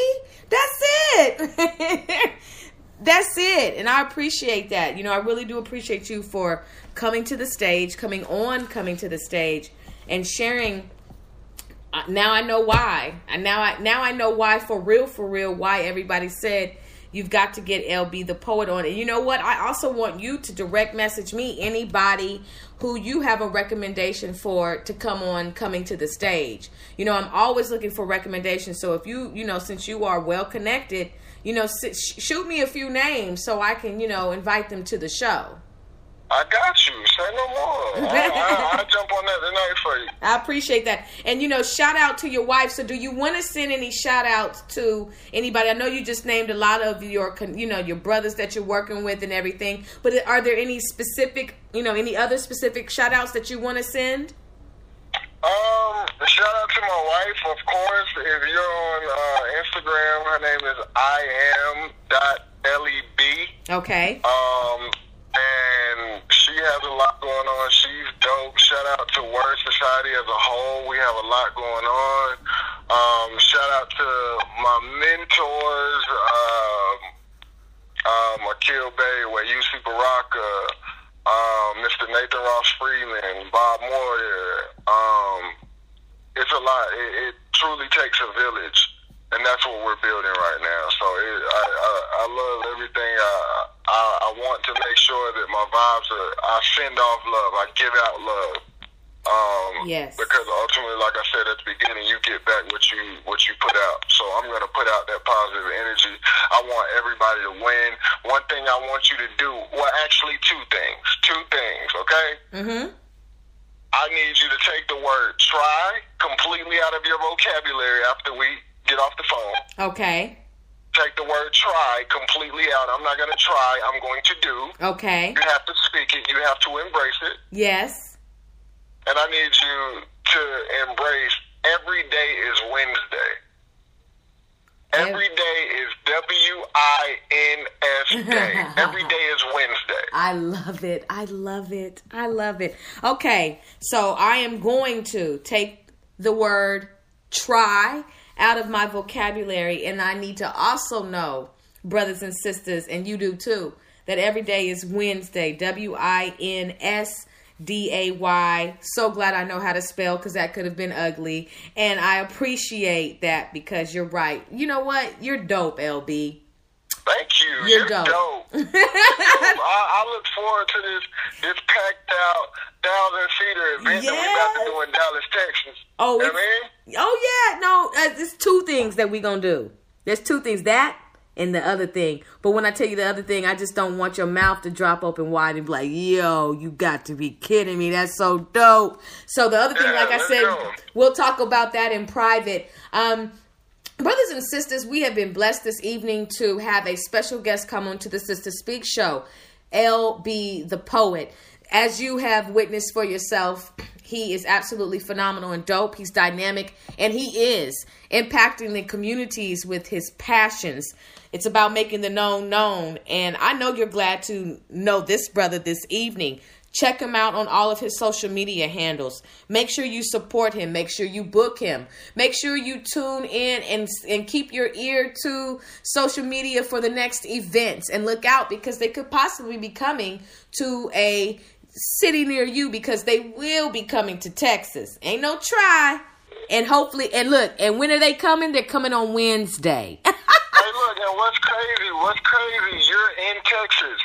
That's it. *laughs* that's it. And I appreciate that. You know, I really do appreciate you for coming to the stage, coming on, coming to the stage, and sharing. Uh, now I know why. And now I now I know why for real, for real, why everybody said you've got to get LB the poet on. And you know what? I also want you to direct message me anybody who you have a recommendation for to come on coming to the stage. You know, I'm always looking for recommendations. So if you, you know, since you are well connected, you know, shoot me a few names so I can, you know, invite them to the show. I got you. Say no more. *laughs* I, will jump on that tonight for you. I appreciate that. And you know, shout out to your wife. So, do you want to send any shout outs to anybody? I know you just named a lot of your, you know, your brothers that you're working with and everything. But are there any specific, you know, any other specific shout outs that you want to send? Um, shout out to my wife, of course. If you're on uh, Instagram, her name is I am dot L E B. Okay. Um and she has a lot going on. She's dope. Shout out to Word Society as a whole. We have a lot going on. Um, shout out to my mentors, um, um, Akil Bay, UC Baraka, um, Mr. Nathan Ross Freeman, Bob Moyer. Um, it's a lot. It, it truly takes a village and that's what we're building right now. So it, I, I, I love everything. I, I I want to make sure that my vibes are. I send off love. I give out love. Um, yes. Because ultimately, like I said at the beginning, you get back what you what you put out. So I'm going to put out that positive energy. I want everybody to win. One thing I want you to do. Well, actually, two things. Two things. Okay. Mhm. I need you to take the word "try" completely out of your vocabulary after we get off the phone. Okay. Take the word try completely out. I'm not going to try. I'm going to do. Okay. You have to speak it. You have to embrace it. Yes. And I need you to embrace every day is Wednesday. Every day is W I N S *laughs* day. Every day is Wednesday. I love it. I love it. I love it. Okay, so I am going to take the word try out of my vocabulary. And I need to also know, brothers and sisters, and you do too, that every day is Wednesday. W I N S D A Y. So glad I know how to spell because that could have been ugly. And I appreciate that because you're right. You know what? You're dope, LB. Thank you. You're, You're dope. *laughs* dope. I, I, look forward to this this packed out thousand seater event that we about to do in Dallas, Texas. Oh, you know I mean? oh yeah. No, uh, it's two things that we're gonna do. There's two things that and the other thing. But when I tell you the other thing, I just don't want your mouth to drop open wide and be like, "Yo, you got to be kidding me! That's so dope." So the other thing, yeah, like I said, go. we'll talk about that in private. Um, Brothers and sisters, we have been blessed this evening to have a special guest come on to the Sister Speak show, LB the Poet. As you have witnessed for yourself, he is absolutely phenomenal and dope. He's dynamic and he is impacting the communities with his passions. It's about making the known known. And I know you're glad to know this brother this evening. Check him out on all of his social media handles. Make sure you support him. Make sure you book him. Make sure you tune in and, and keep your ear to social media for the next events and look out because they could possibly be coming to a city near you because they will be coming to Texas. Ain't no try. And hopefully, and look, and when are they coming? They're coming on Wednesday. *laughs* And what's crazy? What's crazy? You're in Texas.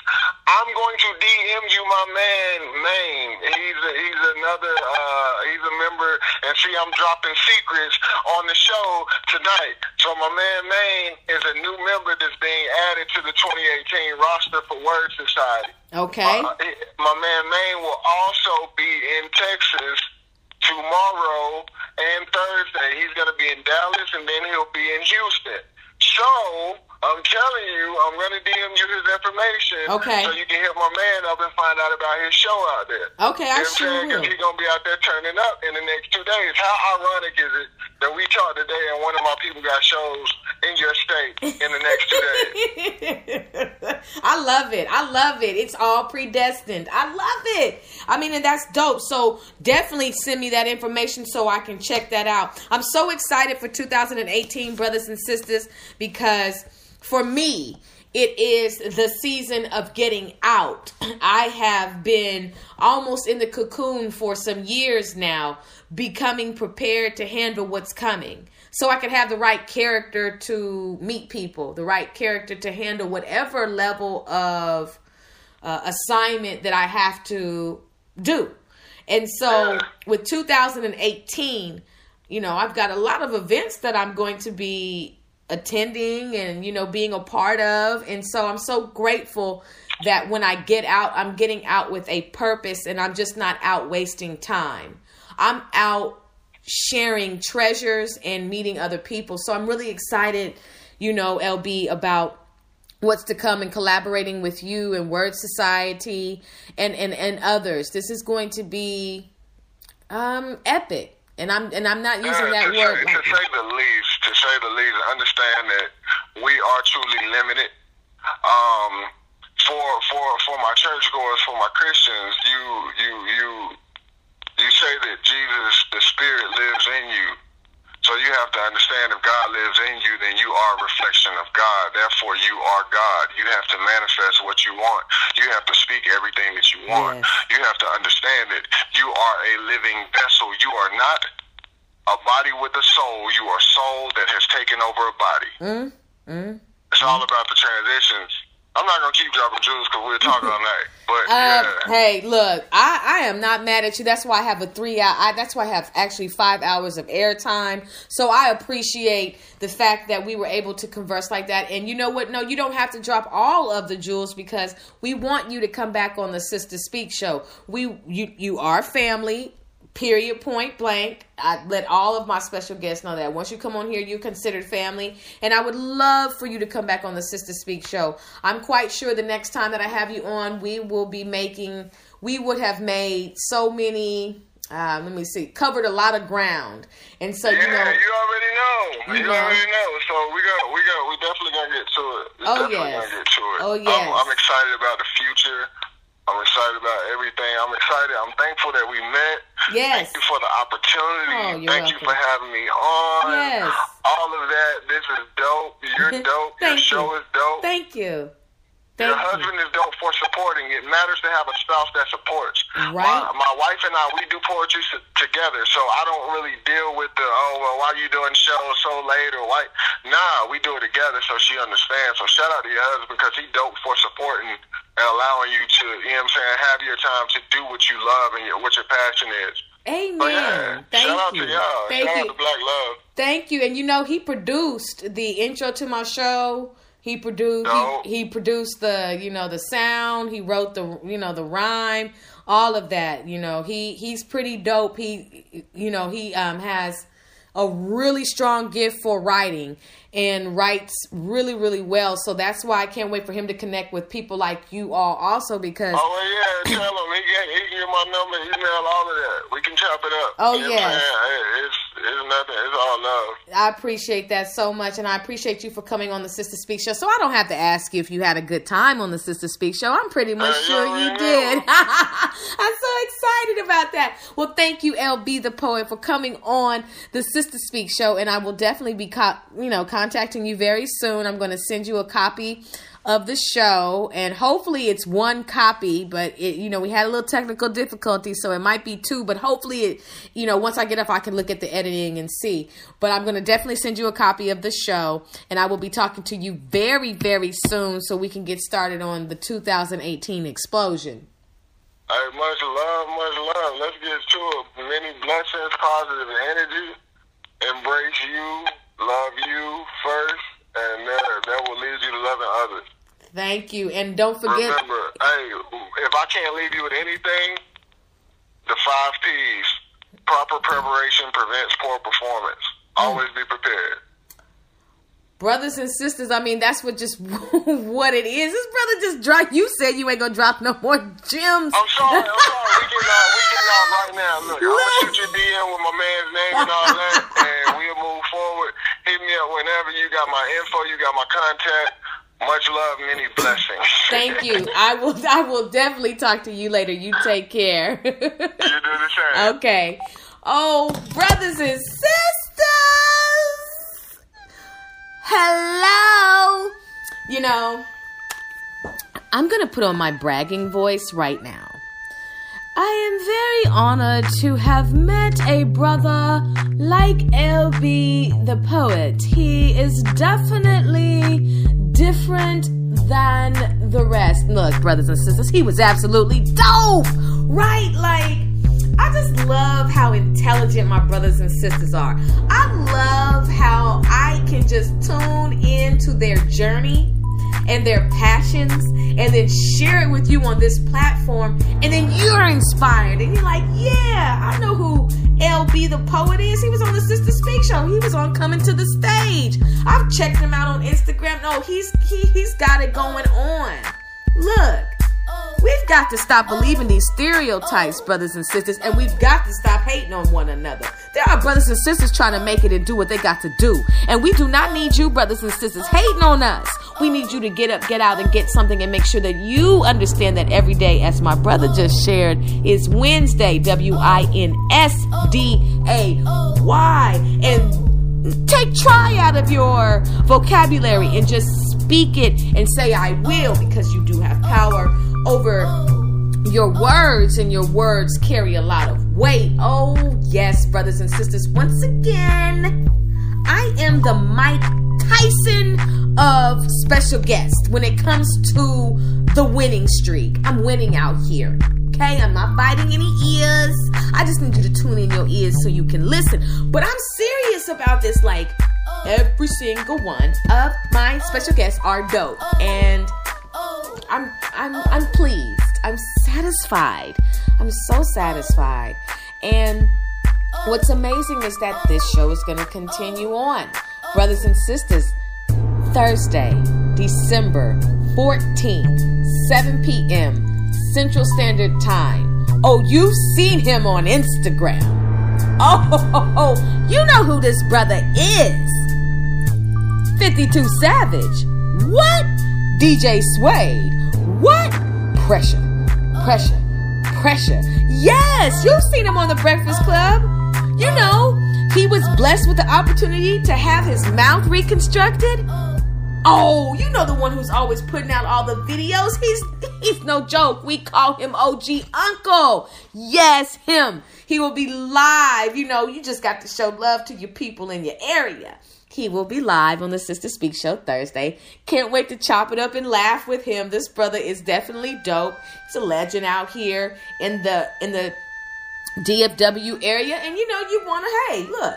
I'm going to DM you my man Maine. He's a, he's another uh, he's a member, and see, I'm dropping secrets on the show tonight. So my man Maine is a new member that's being added to the 2018 roster for Word Society. Okay. Uh, my man Maine will also be in Texas tomorrow and Thursday. He's going to be in Dallas, and then he'll be in Houston. So I'm telling you, I'm gonna DM you his information. Okay. So you can hit my man up and find out about his show out there. Okay, I you know sure will. Because he's gonna be out there turning up in the next two days. How ironic is it that we talked today and one of my people got shows in your state in the next two days? *laughs* I love it. I love it. It's all predestined. I love it. I mean, and that's dope. So definitely send me that information so I can check that out. I'm so excited for 2018, brothers and sisters, because for me, it is the season of getting out. *clears throat* I have been almost in the cocoon for some years now, becoming prepared to handle what's coming. So I can have the right character to meet people, the right character to handle whatever level of uh, assignment that I have to do. And so *sighs* with 2018, you know, I've got a lot of events that I'm going to be attending and you know being a part of. And so i'm so grateful that when i get out i'm getting out with a purpose and i'm just not out wasting time. I'm out sharing treasures and meeting other people. So i'm really excited you know lb about what's to come and collaborating with you and word society and and and others. This is going to be um epic. And i'm and i'm not using Uh, that to word Say, like to say the least, the least, understand that we are truly limited. Um, for for for my churchgoers, for my Christians, you you you you say that Jesus, the Spirit, lives in you. So you have to understand if God lives in you, then you are a reflection of God. Therefore, you are God. You have to manifest what you want. You have to speak everything that you want. Yes. You have to understand that you are a living vessel. You are not a body with a soul. You are a soul that has taken over a body. Mm, mm. It's all about the transitions. I'm not gonna keep dropping jewels because we're talking all night. But Uh, *laughs* yeah, hey, look, I, I am not mad at you. That's why I have a three hour. I, that's why I have actually five hours of airtime. So I appreciate the fact that we were able to converse like that. And you know what? No, you don't have to drop all of the jewels because we want you to come back on the Sister Speak show. We you you are family. Period. Point blank. I let all of my special guests know that once you come on here, you're considered family, and I would love for you to come back on the Sister Speak show. I'm quite sure the next time that I have you on, we will be making. We would have made so many. Uh, let me see, covered a lot of ground, and so yeah, you know. you already know. You You, know. already know. So we got, we got, we definitely gonna get to it. We Oh, definitely yes. gonna get to it. Oh, I'm. I'm excited about the future. I'm excited about everything. I'm excited. I'm thankful that we met. Yes. Thank you for the opportunity. Oh, Thank you for having me on. Yes. All of that. This is dope. You're *laughs* dope. Your show you. is dope. Thank you. Your Thank you. husband is dope for supporting. It matters to have a spouse that supports. Right. My, my wife and I, we do poetry s- together, so I don't really deal with the oh well, why are you doing shows so late or why? Nah, we do it together, so she understands. So shout out to your husband because he dope for supporting and allowing you to, you know what I'm saying, have your time to do what you love and your, what your passion is. Amen. Yeah, Thank shout out you. to y'all. Thank shout you. out to Black Love. Thank you. And you know, he produced the intro to my show. He produced Dope. he, he produced the, you know, the sound, he wrote the you know, the rhyme, all of that. You know, he he's pretty dope. He you know, he um has a really strong gift for writing and writes really, really well. So that's why I can't wait for him to connect with people like you all also because Oh well, yeah, tell him he can, he can get my number, email, all of that. We can chop it up. Oh, yeah. know yes. I'm saying? It- It's it's nothing. It's all love. I appreciate that so much, and I appreciate you for coming on the Sister Speak Show. So I don't have to ask you if you had a good time on the Sister Speak Show. I'm pretty much Uh, sure you did. *laughs* I'm so excited about that. Well, thank you, LB the poet, for coming on the Sister Speak Show, and I will definitely be, co- you know, contacting you very soon. I'm going to send you a copy of the show and hopefully it's one copy but it you know we had a little technical difficulty so it might be two but hopefully it you know once i get up i can look at the editing and see but i'm going to definitely send you a copy of the show and i will be talking to you very very soon so we can get started on the 2018 explosion Hey, much love, much love. Let's get to it. Many blessings, positive energy. Embrace you, love you first, and that, that will lead you to loving others. thank you and don't forget Remember, hey, if I can't leave you with anything, the five P's. Proper preparation prevents poor performance. Mm. Always be prepared. Brothers and sisters. I mean, that's what just *laughs* what it is. This brother just drop. You said you ain't gonna drop no more gems. I'm sorry. I'm sorry. We getting out. We getting out right now. Look, I'm gonna shoot your DM with my man's name and all that, and we'll move forward. Hit me up whenever you got my info. You got my contact. Much love, many blessings. Thank you. *laughs* I will. I will definitely talk to you later. You take care. you do the same. *laughs* Okay. Oh, brothers and sisters. Hello. You know, I'm going to put on my bragging voice right now. I am very honored to have met a brother like LB the poet. He is definitely different than the rest. Look, brothers and sisters, he was absolutely dope, right? Like, I just love how intelligent my brothers and sisters are. I love how I can just tune into their journey and their passions and then share it with you on this platform and then you're inspired and you're like yeah i know who lb the poet is. He was on the sister speak show. He was on coming to the stage. I've checked him out on instagram. No he's he, he's got it going on. Look We've got to stop believing these stereotypes, brothers and sisters, and we've got to stop hating on one another. There are brothers and sisters trying to make it and do what they got to do. And we do not need you, brothers and sisters, hating on us. We need you to get up, get out, and get something and make sure that you understand that every day, as my brother just shared, is Wednesday, W I N S D A Y. And take try out of your vocabulary and just speak it and say, I will, because you do have power over your words, and your words carry a lot of weight. Oh, yes, brothers and sisters, once again, I am the Mike Tyson of special guest when it comes to the winning streak. I'm winning out here. Okay, I'm not biting any ears. I just need you to tune in your ears so you can listen. But I'm serious about this. Like, every single one of my special guests are dope. And I'm I'm I'm pleased. I'm satisfied. I'm so satisfied. And what's amazing is that this show is going to continue on. Brothers and sisters, Thursday, December 14th, 7 p.m. Central Standard Time. Oh, you've seen him on Instagram. Oh, you know who this brother is. 52 Savage. What? DJ Suede. What? Pressure, pressure, pressure. Yes, you've seen him on The Breakfast Club. You know, he was blessed with the opportunity to have his mouth reconstructed. Oh, you know the one who's always putting out all the videos. He's he's no joke. We call him OG Uncle. Yes, him. He will be live. You know, you just got to show love to your people in your area. He will be live on the Sister Speak Show Thursday. Can't wait to chop it up and laugh with him. This brother is definitely dope. He's a legend out here in the in the DFW area. And you know, you wanna hey, look,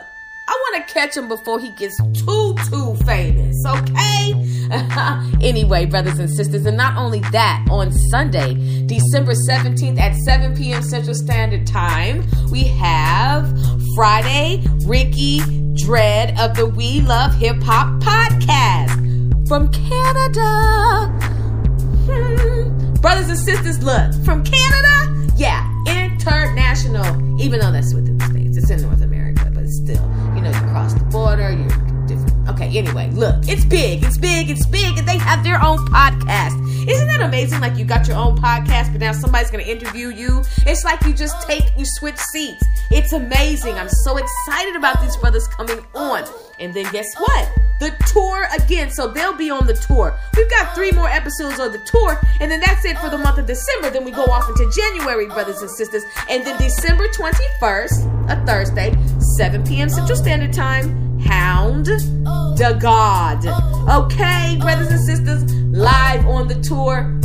I want to catch him before he gets too, too famous, okay? *laughs* anyway, brothers and sisters, and not only that, on Sunday, December 17th at 7 p.m. Central Standard Time, we have Friday, Ricky Dread of the We Love Hip Hop podcast from Canada. Hmm. Brothers and sisters, look, from Canada, yeah, international, even though that's within the States, it's in North America, Anyway, look, it's big, it's big, it's big, and they have their own podcast. Isn't that amazing? Like you got your own podcast, but now somebody's gonna interview you. It's like you just take, you switch seats. It's amazing. I'm so excited about these brothers coming on. And then guess what? The tour again. So they'll be on the tour. We've got three more episodes of the tour, and then that's it for the month of December. Then we go off into January, brothers and sisters. And then December 21st, a Thursday, 7 p.m. Central Standard Time, Hound the God. Okay, brothers and sisters, live on the tour.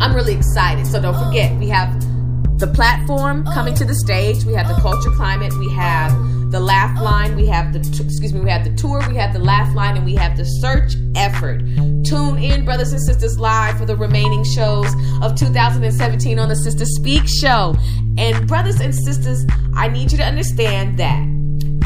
I'm really excited. So don't forget, we have the platform coming to the stage. We have the culture climate. We have the laugh line. We have the excuse me. We have the tour. We have the laugh line, and we have the search effort. Tune in, brothers and sisters, live for the remaining shows of 2017 on the Sister Speak Show. And brothers and sisters, I need you to understand that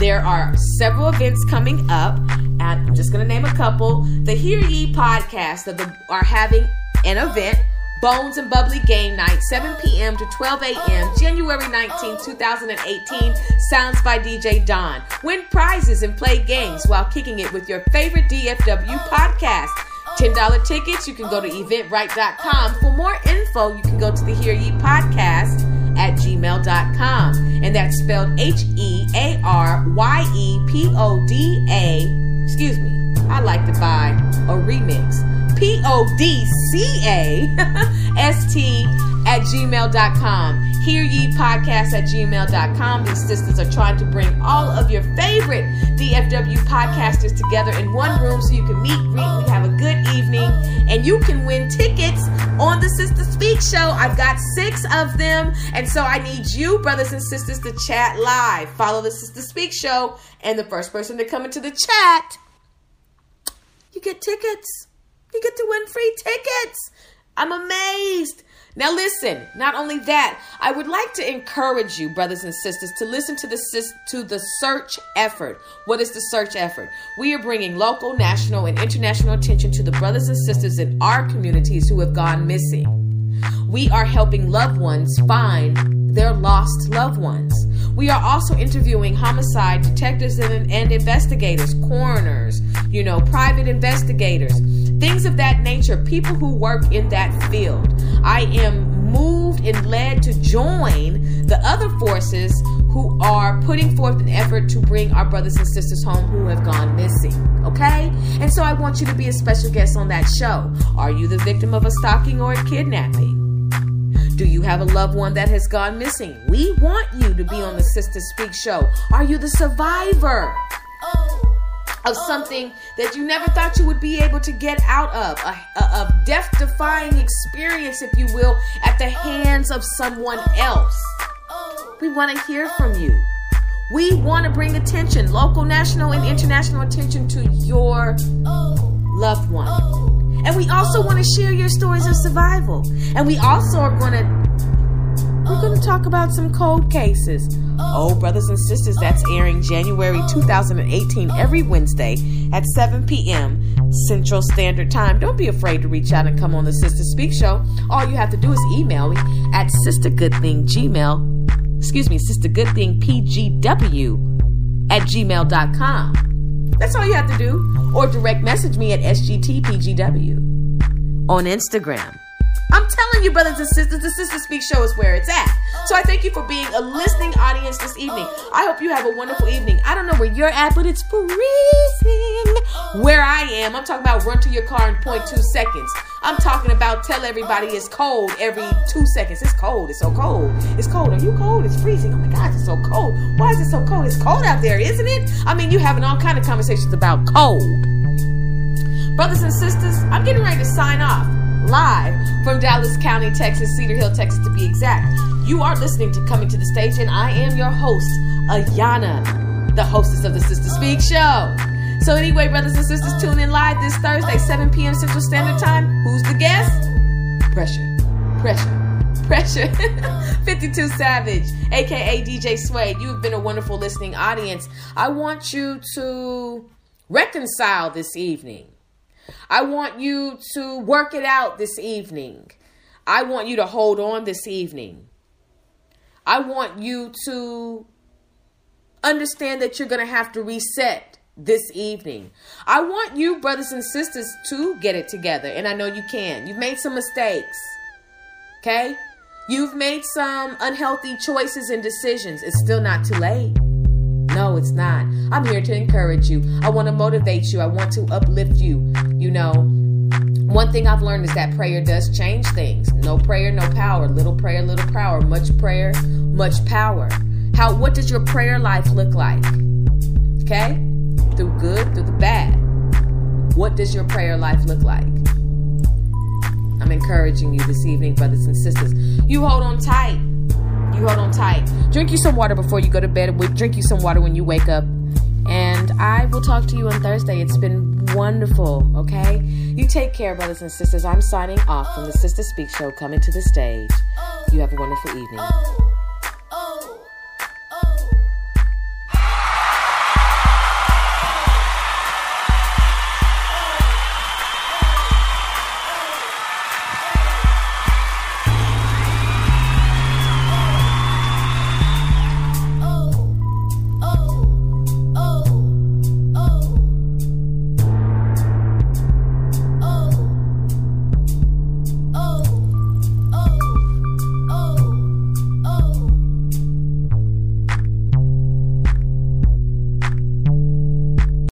there are several events coming up And I'm just going to name a couple. The Hear Ye podcast the, are having an event Bones and Bubbly Game Night, 7 p.m. to 12 a.m., January 19, 2018. Sounds by DJ Don. Win prizes and play games while kicking it with your favorite DFW podcast. $10 tickets, you can go to eventbrite.com. For more info, you can go to the Hear Ye podcast at gmail.com. And that's spelled H E A R Y E P O D A. Excuse me. I like to buy a remix. P O D C A *laughs* S T at gmail.com. Hear ye podcast at gmail.com. These sisters are trying to bring all of your favorite DFW podcasters together in one room so you can meet, greet, we have a good evening, and you can win tickets on the Sister Speak show. I've got six of them, and so I need you, brothers and sisters, to chat live. Follow the Sister Speak show, and the first person to come into the chat, you get tickets. You get to win free tickets. I'm amazed. Now, listen, not only that, I would like to encourage you, brothers and sisters, to listen to the, to the search effort. What is the search effort? We are bringing local, national, and international attention to the brothers and sisters in our communities who have gone missing. We are helping loved ones find their lost loved ones. We are also interviewing homicide detectives and, and investigators, coroners, you know, private investigators things of that nature, people who work in that field. I am moved and led to join the other forces who are putting forth an effort to bring our brothers and sisters home who have gone missing. Okay? And so I want you to be a special guest on that show. Are you the victim of a stalking or a kidnapping? Do you have a loved one that has gone missing? We want you to be on the Sister Speak show. Are you the survivor? Oh of something that you never thought you would be able to get out of, a, a, a death defying experience, if you will, at the hands of someone else. We want to hear from you. We want to bring attention, local, national, and international attention to your loved one. And we also want to share your stories of survival. And we also are going to we're going to talk about some cold cases. Oh, brothers and sisters, that's airing January 2018 every Wednesday at 7 p.m. Central Standard Time. Don't be afraid to reach out and come on the Sister Speak Show. All you have to do is email me at sistergoodthinggmail, excuse me, sistergoodthingpgw at gmail.com. That's all you have to do. Or direct message me at sgtpgw on Instagram. I'm telling you, brothers and sisters, the Sister Speak Show is where it's at. So I thank you for being a listening audience this evening. I hope you have a wonderful evening. I don't know where you're at, but it's freezing where I am. I'm talking about run to your car in 0.2 seconds. I'm talking about tell everybody it's cold every two seconds. It's cold. It's so cold. It's cold. Are you cold? It's freezing. Oh my God, it's so cold. Why is it so cold? It's cold out there, isn't it? I mean, you're having all kind of conversations about cold. Brothers and sisters, I'm getting ready to sign off live from Dallas County, Texas, Cedar Hill, Texas to be exact. You are listening to Coming to the Stage, and I am your host, Ayana, the hostess of the Sister Speak Show. So, anyway, brothers and sisters, tune in live this Thursday, 7 p.m. Central Standard Time. Who's the guest? Pressure, pressure, pressure. *laughs* 52 Savage, aka DJ Suede. You have been a wonderful listening audience. I want you to reconcile this evening. I want you to work it out this evening. I want you to hold on this evening. I want you to understand that you're going to have to reset this evening. I want you, brothers and sisters, to get it together. And I know you can. You've made some mistakes. Okay? You've made some unhealthy choices and decisions. It's still not too late. No, it's not. I'm here to encourage you. I want to motivate you. I want to uplift you. You know, one thing I've learned is that prayer does change things. No prayer, no power. Little prayer, little power. Much prayer, much power. How what does your prayer life look like? Okay? Through good, through the bad. What does your prayer life look like? I'm encouraging you this evening, brothers and sisters. You hold on tight. You hold on tight. Drink you some water before you go to bed. Drink you some water when you wake up. And I will talk to you on Thursday. It's been wonderful, okay? You take care, brothers and sisters. I'm signing off from the Sister Speak Show coming to the stage. You have a wonderful evening.